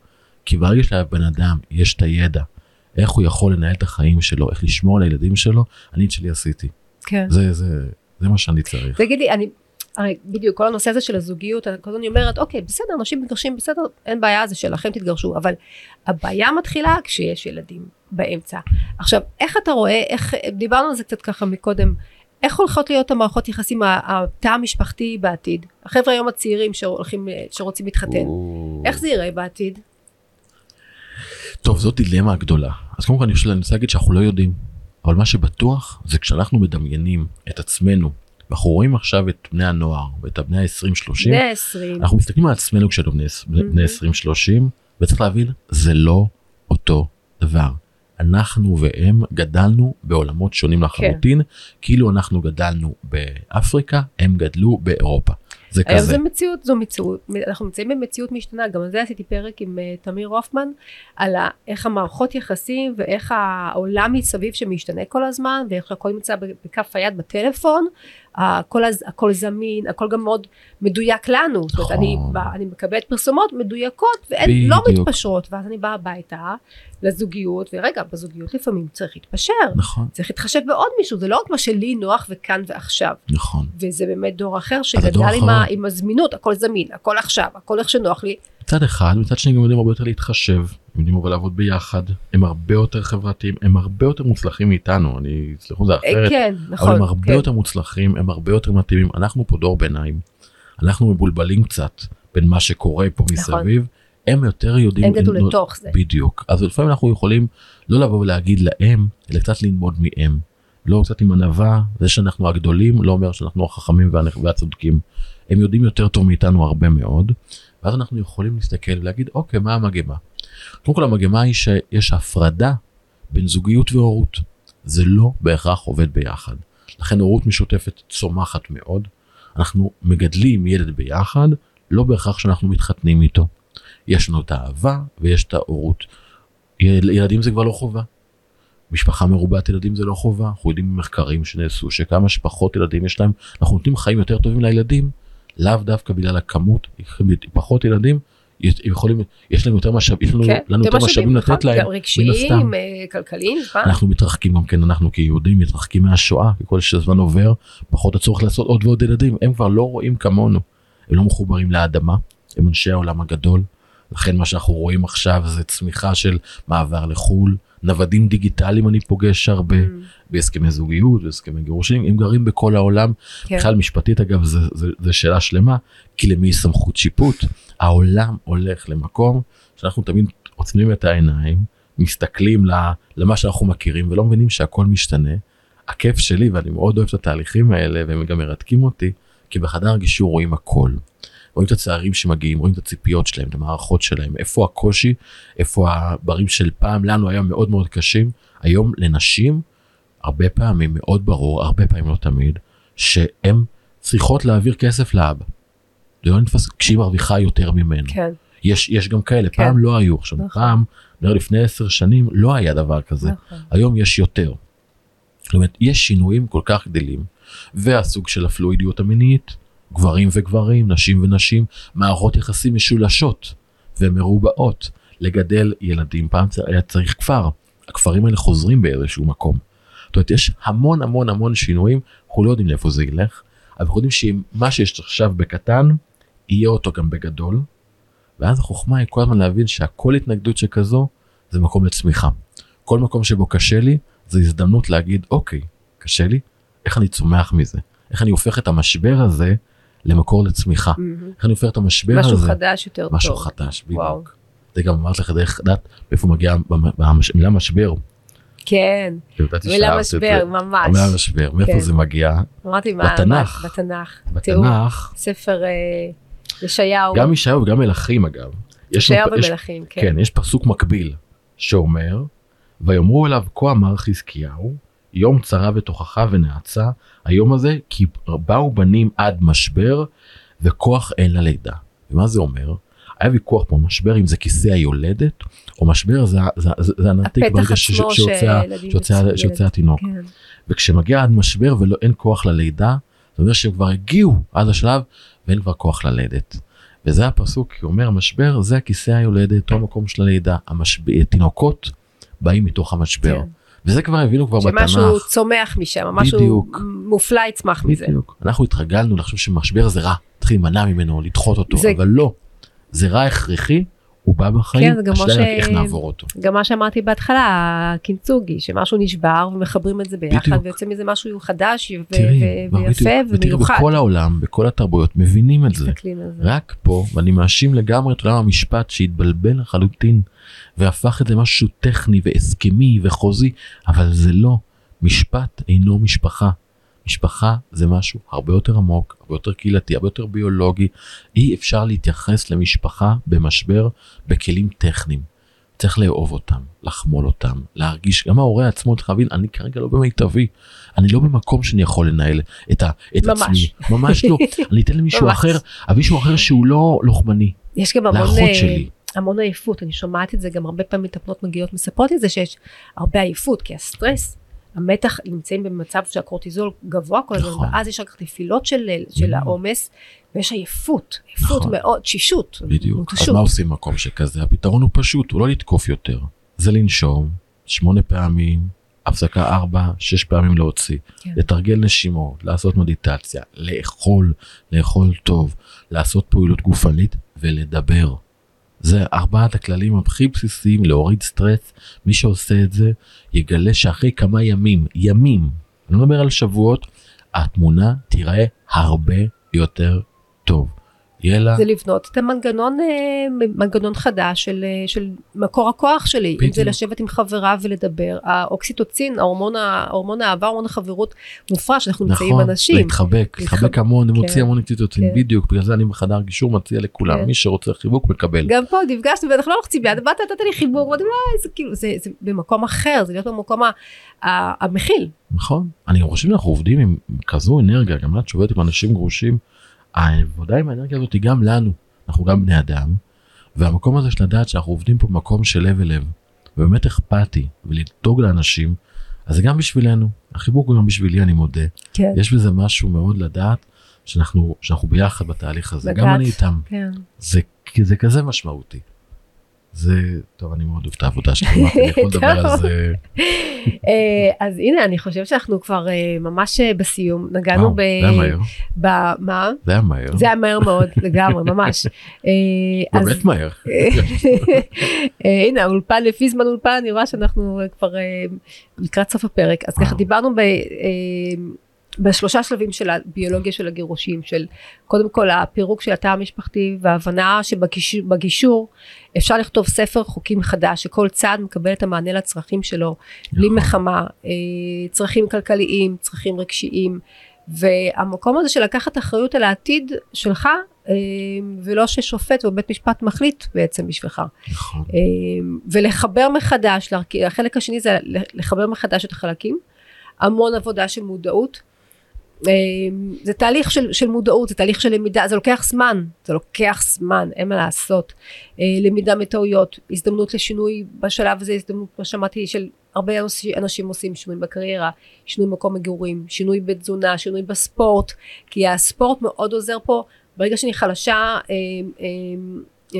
כי ברגע שלבן אדם יש את הידע, איך הוא יכול לנהל את החיים שלו, איך לשמור על הילדים שלו, אני את שלי עשיתי. כן. זה, זה, זה מה שאני צריך. תגיד לי, אני, הרי בדיוק כל הנושא הזה של הזוגיות, כל הזמן אני אומרת, אוקיי, בסדר, אנשים מתגרשים, בסדר, אין בעיה, זה שלכם תתגרשו, אבל הבעיה מתחילה כשיש ילדים באמצע. עכשיו, איך אתה רואה, איך, דיברנו על זה קצת ככה מקודם, איך הולכות להיות המערכות יחסים, התא המשפחתי בעתיד? החבר'ה היום הצעירים שהולכים, שרוצים להתחתן, איך זה ייראה בעתיד? טוב, זאת דילמה גדולה. אז קודם כל אני חושב, אני רוצה להגיד שאנחנו לא יודעים. אבל מה שבטוח זה כשאנחנו מדמיינים את עצמנו, ואנחנו רואים עכשיו את בני הנוער ואת הבני ה-20-30, בני העשרים, אנחנו מסתכלים על עצמנו כשאנחנו בני, בני Mhm. 20-30, וצריך להבין, זה לא אותו דבר. אנחנו והם גדלנו בעולמות שונים לחלוטין, כאילו אנחנו גדלנו באפריקה, הם גדלו באירופה. זה היום כזה. זו מציאות, זו מציאות, אנחנו נמצאים במציאות משתנה, גם על זה עשיתי פרק עם uh, תמיר הופמן, על ה, איך המערכות יחסים ואיך העולם מסביב שמשתנה כל הזמן, ואיך הכל נמצא בכף היד בטלפון, הכל, הכל זמין, הכל גם מאוד מדויק לנו, זאת אומרת, אני, נכון. אני מקבלת פרסומות מדויקות והן לא. מתפשרות, ואז אני באה הביתה לזוגיות, ורגע, בזוגיות לפעמים צריך להתפשר, נכון, צריך להתחשב בעוד מישהו, זה לא רק מה שלי נוח וכאן ועכשיו. נכון. וזה באמת דור אחר שגדל עם. ה, עם הזמינות, הכל זמין, הכל עכשיו, הכל איך שנוח לי. מצד אחד, מצד שני גם יודעים הרבה יותר להתחשב, הם יודעים אבל לעבוד ביחד, הם הרבה יותר חברתיים, הם הרבה יותר מוצלחים מאיתנו, אני, סליחו זה אה, אחרת, כן, אבל נכון. הם הרבה כן. יותר מוצלחים, הם הרבה יותר מתאימים, אנחנו פה דור ביניים, אנחנו מבולבלים קצת בין מה שקורה פה נכון. מסביב, הם יותר יודעים, הם גדלו לתוך זה. בדיוק, אז לפעמים אנחנו יכולים לא לבוא ולהגיד להם, אלא קצת ללמוד מהם, לא קצת עם ענווה, זה שאנחנו הגדולים לא אומר שאנחנו החכמים והצודקים, הם יודעים יותר טוב מאיתנו הרבה מאוד, ואז אנחנו יכולים להסתכל ולהגיד אוקיי מה המגמה. קודם כל המגמה היא שיש הפרדה בין זוגיות והורות, זה לא בהכרח עובד ביחד, לכן הורות משותפת צומחת מאוד, אנחנו מגדלים ילד ביחד, לא בהכרח שאנחנו מתחתנים איתו. יש לנו את האהבה ויש את ההורות. יל- ילדים זה כבר לא חובה. משפחה מרובת ילדים זה לא חובה, אנחנו יודעים ממחקרים שנעשו שכמה שפחות ילדים יש להם, אנחנו נותנים חיים יותר טובים לילדים, לאו דווקא בגלל הכמות, פחות ילדים, יכולים, יש לנו יותר משאבים, יש לנו, כן, לנו יותר משאבים נכון, לתת להם, רגשיים, הסתם. אה, כלכליים, זמן. אנחנו מתרחקים גם כן, אנחנו כיהודים מתרחקים מהשואה, ככל שהזמן עובר, פחות הצורך לעשות עוד ועוד ילדים, הם כבר לא רואים כמונו, הם לא מחוברים לאדמה, הם אנשי העולם הגדול, לכן מה שאנחנו רואים עכשיו זה צמיחה של מעבר לחו"ל, נוודים דיגיטליים אני פוגש הרבה, Mm, בהסכמי זוגיות, בהסכמי גירושים, הם גרים בכל העולם, כן. בכלל משפטית אגב זה שאלה שלמה, כי למי יש סמכות שיפוט? העולם הולך למקום שאנחנו תמיד עוצמים את העיניים, מסתכלים למה שאנחנו מכירים ולא מבינים שהכל משתנה. הכיף שלי ואני מאוד אוהב את התהליכים האלה והם גם מרתקים אותי, כי בחדר הגישור רואים הכל. רואים את הצערים שמגיעים, רואים את הציפיות שלהם, את המערכות שלהם, איפה הקושי, איפה הדברים של פעם לנו היה מאוד מאוד קשים, היום לנשים הרבה פעמים מאוד ברור, הרבה פעמים לא תמיד, שהן צריכות להעביר כסף לאבא. זה לא נתפס כשהיא מרוויחה יותר ממנו. כן. יש, יש גם כאלה, כן. פעם לא היו. עכשיו, נכון. פעם, נראה לפני עשר שנים, לא היה דבר כזה. נכון. היום יש יותר. זאת אומרת, יש שינויים כל כך גדלים, והסוג של הפלואידיות המינית, גברים וגברים, נשים ונשים, מערכות יחסים משולשות ומרובעות, לגדל ילדים. פעם היה צריך כפר, הכפרים האלה חוזרים באיזשהו מקום. זאת אומרת, יש המון המון המון שינויים, אנחנו לא יודעים לאיפה זה ילך, אבל אנחנו יודעים שמה שיש עכשיו בקטן, יהיה אותו גם בגדול, ואז החוכמה היא כל הזמן להבין שהכל התנגדות שכזו, זה מקום לצמיחה. כל מקום שבו קשה לי, זו הזדמנות להגיד, אוקיי, קשה לי, איך אני צומח מזה? איך אני הופך את המשבר הזה למקור לצמיחה? מהמם. איך אני הופך את המשבר משהו הזה? חדש יותר משהו טוב. חדש, וואו. בדיוק. זה גם אמרתי לך דרך לדעת מאיפה מגיעה המילה משבר. כן, מילה משבר. ממש. המילה משבר, מאיפה כן. זה מגיע? אמרתי מה, בתנ"ך. בתנ"ך. בתנ"ך, ספר אה, ישעיהו. גם ישעיהו וגם מלכים אגב. יש ישעיהו ומלכים, כן. כן, יש פסוק מקביל שאומר, ויאמרו אליו כה אמר חזקיהו, יום צרה ותוכחה ונאצה, היום הזה כי באו בנים עד משבר וכוח אין ללידה. ומה זה אומר? היה ויכוח פה, משבר אם זה כיסא היולדת, או משבר זה, זה, זה, זה הנרתיק הפתח ברגע שיוצא. התינוק. כן. וכשמגיע עד משבר ואין כוח ללידה, זה אומר שהם כבר הגיעו עד השלב ואין כבר כוח ללדת. וזה הפסוק, כי אומר, המשבר זה הכיסא היולדת, הוא המקום של הלידה. המשבר, תינוקות באים מתוך המשבר. כן. וזה כבר הבינו כבר שמשהו בתנ"ך. צומח משם, משהו בדיוק. מופלא יצמח מזה. בדיוק. אנחנו התרגלנו לחשוב שמשבר זה רע, צריכים להימנע ממנו, לדחות אותו, זה- אבל לא. זה רע הכרחי, הוא בא בחיים, כן, השאלה כמו היא רק ש- איך נעבור אותו. גם מה שאמרתי בהתחלה, הקינצוגי, שמשהו נשבר ומחברים את זה ביחד, בדיוק. ויוצא מזה משהו חדש ו- תראי, ו- כבר ויפה בדיוק. ותראי, ומיוחד. בכל העולם, בכל התרבויות, מבינים את זה. רק פה, ואני מאשים לגמרי את עולם המשפט שהתבלבל לחלוטין, והפך את זה משהו טכני והסכמי וחוזי, אבל זה לא. משפט אינו משפחה. משפחה זה משהו הרבה יותר עמוק, הרבה יותר קהילתי, הרבה יותר ביולוגי. אי אפשר להתייחס למשפחה במשבר בכלים טכניים. צריך לאהוב אותם, לחמול אותם, להרגיש, גם ההורה עצמו צריך להבין, אני כרגע לא במיטבי, אני לא במקום שאני יכול לנהל את, ה, את ממש. עצמי, ממש לא, אני אתן למישהו. אחר, אבל מישהו אחר שהוא לא לוחמני, יש גם המון, אה, שלי. המון עייפות, אני שומעת את זה גם הרבה פעמים מטפלות מגיעות מספרות את זה שיש הרבה עייפות, כי הסטרס, המתח, נמצאים במצב שהקורטיזול גבוה כל הזמן, נכון. ואז יש רק נפילות של, של Mm. העומס, ויש עייפות, עייפות נכון. מאוד, תשישות, בדיוק. אז מותשות. מה עושים במקום שכזה? הפתרון הוא פשוט, הוא לא לתקוף יותר. זה לנשום, שמונה פעמים, הפסקה ארבע, שש פעמים להוציא. כן. לתרגל נשימות, לעשות מדיטציה, לאכול, לאכול טוב, לעשות פעילות גופנית ולדבר. זה ארבעת הכללים הכי בסיסיים להוריד סטרס. מי שעושה את זה יגלה שאחרי כמה ימים, ימים, אני לא מדבר על שבועות, התמונה תיראה הרבה יותר טוב. יהיה לה זה לבנות את המנגנון, אה, מנגנון חדש של, אה, של מקור הכוח שלי, אם זה. לשבת עם חברה ולדבר, האוקסיטוצין, ההורמון, ה- הורמון האהבה, הורמון החברות מופרש, אנחנו נמצאים עם נכון, אנשים. להתחבק, להתחבק, להתחבק המון, כן. מוציא המון אקציטוצין, כן. בדיוק, בגלל זה אני בחדר גישור מציע לכולם, כן. מי שרוצה חיבוק מקבל. גם פה נפגשנו ואנחנו לא לוחצים יד, באת נתת לי חיבור, ואתם לא, זה כאילו, זה, זה במקום אחר, זה להיות במקום ה- המכיל. נכון, אני חושב שאנחנו עובדים עם כזו אנרגיה, גם את שעובדת עם אנשים גרושים, העבודה עם האנרגיה הזאת היא גם לנו, אנחנו גם בני אדם, והמקום הזה של לדעת שאנחנו עובדים פה במקום של לב אל לב, ובאמת אכפתי, ולדאוג לאנשים, אז זה גם בשבילנו, החיבוק הוא גם בשבילי אני מודה, כן. יש בזה משהו מאוד לדעת שאנחנו, שאנחנו ביחד בתהליך הזה, גם לגעת. אני איתם, כן. זה, זה כזה משמעותי. זה, טוב אני מאוד אוהב את העבודה אמרתי, אני יכול לדבר על. זה, אה, אז הנה, אני חושבת שאנחנו כבר אה, ממש אה, בסיום, נגענו ב... זה היה מהר. מה? זה היה מהר, זה היה מהר מאוד, לגמרי, ממש. באמת מהר. הנה האולפן לפי זמן אולפן אני רואה שאנחנו כבר לקראת סוף הפרק אז ככה. דיברנו ב, בשלושה שלבים של הביולוגיה של הגירושים של קודם כל הפירוק של התא המשפחתי וההבנה שבגישור אפשר לכתוב ספר חוקים חדש שכל צד מקבל את המענה לצרכים שלו בלי נכון. מלחמה אה, צרכים כלכליים צרכים רגשיים והמקום הזה של לקחת אחריות על העתיד שלך אה, ולא ששופט או בית משפט מחליט בעצם בשבילך. נכון. אה, ולחבר מחדש, החלק השני זה לחבר מחדש את החלקים, המון עבודה של מודעות. אה, זה תהליך של, של מודעות, זה תהליך של למידה, זה לוקח זמן, זה לוקח זמן, אין מה לעשות. אה, למידה מטעויות, הזדמנות לשינוי בשלב הזה, הזדמנות, כמו שאמרתי, של הרבה אנשים- עושים שינוי בקריירה, שינוי במקום מגורים, שינוי בתזונה, שינוי בספורט, כי הספורט מאוד עוזר פה, ברגע שאני חלשה אה,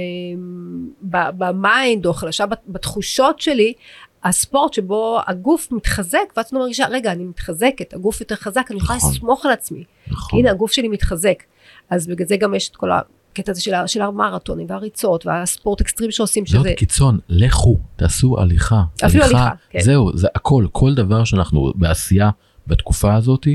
ב- ב mind או חלשה בת- בתחושות שלי, הספורט שבו הגוף מתחזק ואת לא מרגישה רגע אני מתחזקת הגוף יותר חזק אני יכולה נכון. לסמוך על עצמי נכון. הנה הגוף שלי מתחזק אז בגלל זה גם יש את כל הקטע הזה של, של המרתונים והריצות והספורט אקסטרים שעושים שזה קיצון, לכו, תעשו הליכה. אפילו הליכה, כן. זהו, זה הכל, כל דבר שאנחנו בעשייה בתקופה הזאת,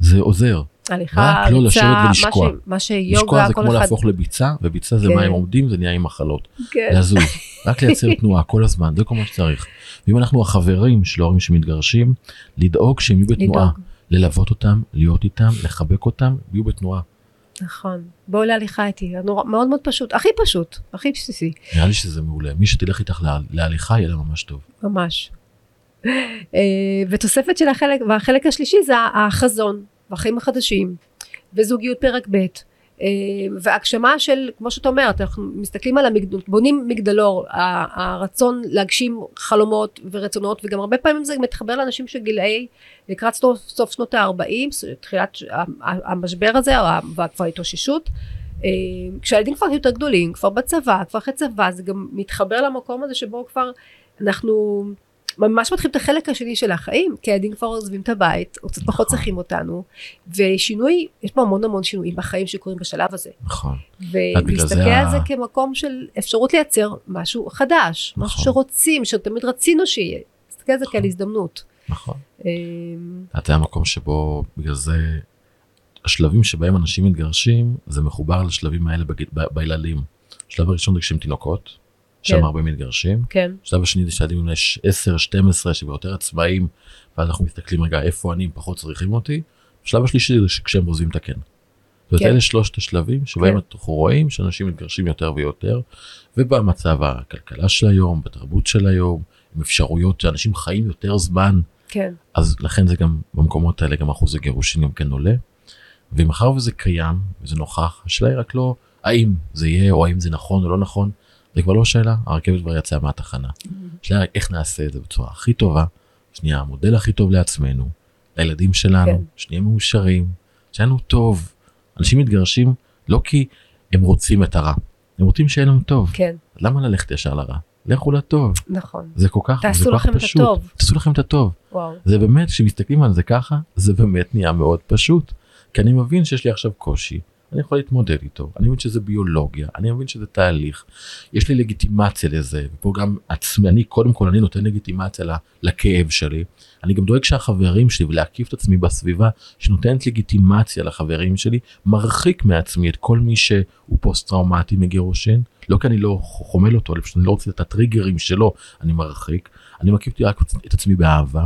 זה עוזר. הליכה, רק לא לשבת מה ולשקוע. מה שיוגה לשקוע זה כמו אחד להפוך לביצה, וביצה זה כן. מים עומדים, זה נהיה עם מחלות. כן, לזוז, רק לייצר תנועה כל הזמן, זה כל מה שצריך. ואם אנחנו החברים של ההורים שמתגרשים, לדאוג שהם יהיו בתנועה, לדאוג. ללוות אותם, להיות איתם, לחבק אותם, ויהיו בתנועה. נכון בואו להליכה איתי נורא- מאוד מאוד פשוט הכי פשוט הכי בסיסי נראה לי שזה מעולה. מי שתלך איתך לה- להליכה יהיה לה ממש טוב. ממש. אה, ותוספת של החלק, והחלק השלישי זה החזון, והחיים החדשים, וזוגיות פרק ב', אה, והגשמה של, כמו שאת אומרת, אנחנו מסתכלים על המגדל, בונים מגדלור, הרצון להגשים חלומות ורצונות, וגם הרבה פעמים זה מתחבר לאנשים של גילאי, לקראת סוף, סוף שנות ה-40, תחילת המשבר הזה, והכבר התאוששות. אה, כשהילדים כבר יותר גדולים, כבר בצבא, כבר אחרי צבא, זה גם מתחבר למקום הזה שבו כבר אנחנו ממש מתחילים את החלק השני של החיים, כי הילדים כבר עוזבים את הבית, או קצת פחות נכון. צריכים אותנו, ושינוי, יש פה המון המון שינויים בחיים שקורים בשלב הזה, נכון. ולהסתכל זה על זה כמקום של אפשרות לייצר משהו חדש, משהו נכון. שרוצים, שתמיד רצינו שיהיה, להסתכל על זה נכון. כעל הזדמנות. נכון. אה, זה המקום שבו, בגלל זה, השלבים שבהם אנשים מתגרשים, זה מחובר לשלבים האלה בילדים. השלב הראשון זה כשהם תינוקות, שם כן. הרבה מתגרשים. כן, השלב השני זה שילדים בני 10, 12, שהם יותר עצמאים, ואז אנחנו מסתכלים רגע איפה אני, פחות צריכים אותי. השלב השלישי זה כשהם עוזבים את הקן. זאת אומרת, כן. אלה שלושת השלבים שבהם כן. אנחנו רואים שאנשים מתגרשים יותר ויותר, ובמצב הכלכלה של היום, בתרבות של היום, עם אפשרויות שאנשים חיים יותר זמן, כן, אז לכן זה גם במקומות האלה גם אחוז הגירושין גם כן עולה. ומאחר וזה קיים וזה נוכח, השאלה היא רק לא האם זה יהיה או האם זה נכון או לא נכון, זה כבר לא שאלה, הרכבת כבר יצאה מהתחנה. השאלה היא איך נעשה את זה בצורה הכי טובה, שנייה המודל הכי טוב לעצמנו, לילדים שלנו, כן. שנהיה מאושרים, שיהיה לנו טוב. אנשים מתגרשים לא כי הם רוצים את הרע, הם רוצים שיהיה לנו טוב. כן, למה ללכת ישר לרע? לכו לטוב, נכון, זה כל כך, תעשו זה כל כך לכם את פשוט. הטוב. תעשו לכם את הטוב. וואו, זה באמת, כשמסתכלים על זה ככה, זה באמת נהיה מאוד פשוט. כי אני מבין שיש לי עכשיו קושי, אני יכול להתמודד איתו, אני מבין שזה ביולוגיה, אני מבין שזה תהליך, יש לי לגיטימציה לזה, ופה גם עצמי, אני קודם כל, אני נותן לגיטימציה לכאב שלי, אני גם דואג שהחברים שלי ולהקיף את עצמי בסביבה שנותנת לגיטימציה לחברים שלי, מרחיק מעצמי את כל מי שהוא פוסט טראומטי מגירושין, לא כי אני לא חומל אותו, אלא פשוט אני לא רוצה את הטריגרים שלו, אני מרחיק, אני מקיף רק את עצמי באהבה,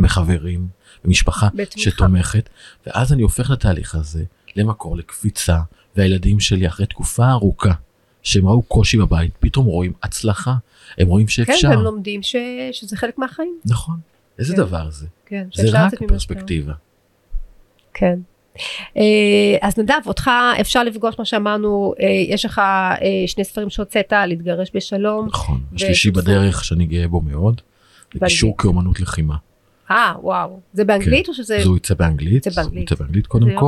בחברים, במשפחה בתמיכה. שתומכת, ואז אני הופך לתהליך הזה למקור לקפיצה, והילדים שלי אחרי תקופה ארוכה, שהם ראו קושי בבית, פתאום רואים הצלחה, הם רואים כן, שאפשר. והם לומדים ש- שזה חלק מהחיים, נכון, איזה כן. דבר זה? כן, זה רק. פרספקטיבה. כן. אה, אז נדב, אותך אפשר לפגוש, מה שאמרנו, אה, יש לך אה, שני ספרים שהוצאת, להתגרש בשלום. נכון, השלישי. בדרך שאני גאה בו מאוד, זה. קישור כאומנות לחימה. אה, וואו. זה באנגלית או שזה... אז הוא יצא באנגלית. הוא יצא באנגלית קודם יופי.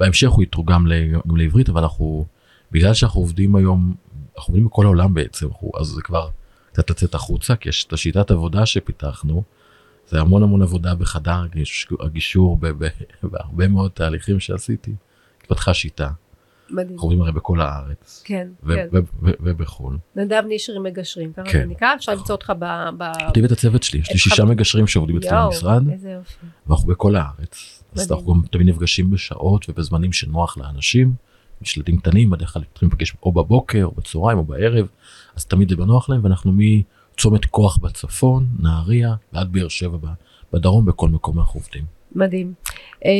בהמשך הוא יתורגם גם לעברית, אבל אנחנו, בגלל שאנחנו עובדים היום, אנחנו עובדים בכל העולם בעצם, אז זה כבר קצת לצאת החוצה, כי יש את השיטת עבודה שפיתחנו, זה המון המון עבודה בחדר הגיש- הגישור, בהרבה מאוד תהליכים שעשיתי, התפתחה שיטה, מדהים. אנחנו עובדים הרי בכל הארץ, כן, ו- כן. ו- ו- ובחו"ל. נדב נישרי מגשרים, ככה כן. זה נקרא, אפשר למצוא אותך ב... ב- כותב את הצוות שלי, יש לי שישה מגשרים שעובדים אצלי יואו, במשרד, איזה יופי. ואנחנו בכל הארץ. אז. אנחנו גם תמיד נפגשים בשעות ובזמנים שנוח לאנשים. יש ילדים קטנים, בדרך כלל צריכים להיפגש או בבוקר, או בצהריים, או בערב, אז תמיד זה בנוח להם, ואנחנו מצומת כוח בצפון, נהריה, ועד באר שבע בדרום, בכל מקום אנחנו עובדים. מדהים. אה,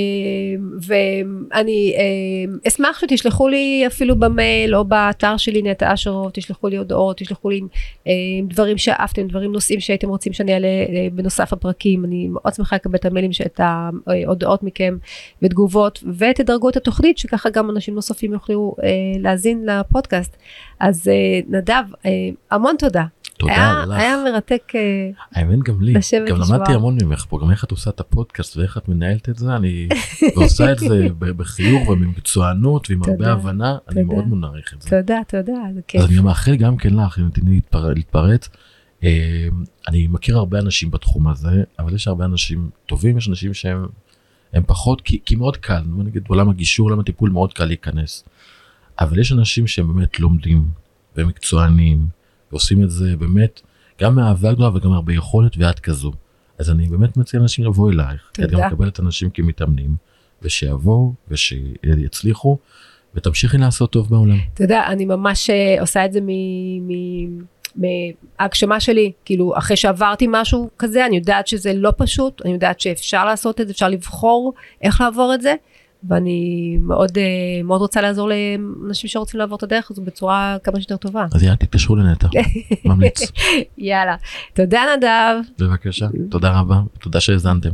ואני אה, אשמח שתשלחו לי אפילו במייל או באתר שלי נטע אשרוב, תשלחו לי הודעות, תשלחו לי אה, דברים שאהבתם, דברים נושאים שהייתם רוצים שאני אעלה בנוסף הפרקים, אני מאוד שמחה לקבל את המיילים, את ההודעות מכם ותגובות, ותדרגו את התוכנית שככה גם אנשים נוספים יוכלו להאזין לפודקאסט. אז נדב, המון תודה. תודה היה, לך. היה מרתק אה, האמת גם לי, גם. למדתי המון ממך פה, גם איך את עושה את הפודקאסט ואיך את מנהלת את זה, אני ועושה את זה בחיוך ובמקצוענות ועם הרבה הבנה, אני. מאוד מעריך את זה. תודה, תודה, זה כיף. אז אני מאחל גם כן לך, אם תתני להתפרץ. אה, אני מכיר הרבה אנשים בתחום הזה, אבל יש הרבה אנשים טובים, יש אנשים שהם הם פחות, כי, כי מאוד קל, נגיד בעולם הגישור, עולם הטיפול מאוד קל להיכנס. אבל יש אנשים שהם באמת לומדים ומקצוענים ועושים את זה באמת גם מאהבה גדולה וגם הרבה יכולת ואת כזו. אז אני באמת מציע לאנשים לבוא אלייך, כי את גם תודה. מקבלת אנשים כמתאמנים, ושיבואו ושיצליחו, ותמשיכי לעשות טוב בעולם. אתה יודע, אני ממש אה, עושה את זה מ- מ- מההגשמה שלי, כאילו אחרי שעברתי משהו כזה, אני יודעת שזה לא פשוט, אני יודעת שאפשר לעשות את זה, אפשר לבחור איך לעבור את זה, ואני מאוד, אה, מאוד רוצה לעזור לאנשים שרוצים לעבור את הדרך הזו בצורה כמה שיותר טובה. אז יאללה תתקשרו לנטע, ממליץ. יאללה, תודה נדב. בבקשה, תודה רבה, תודה שהאזנתם.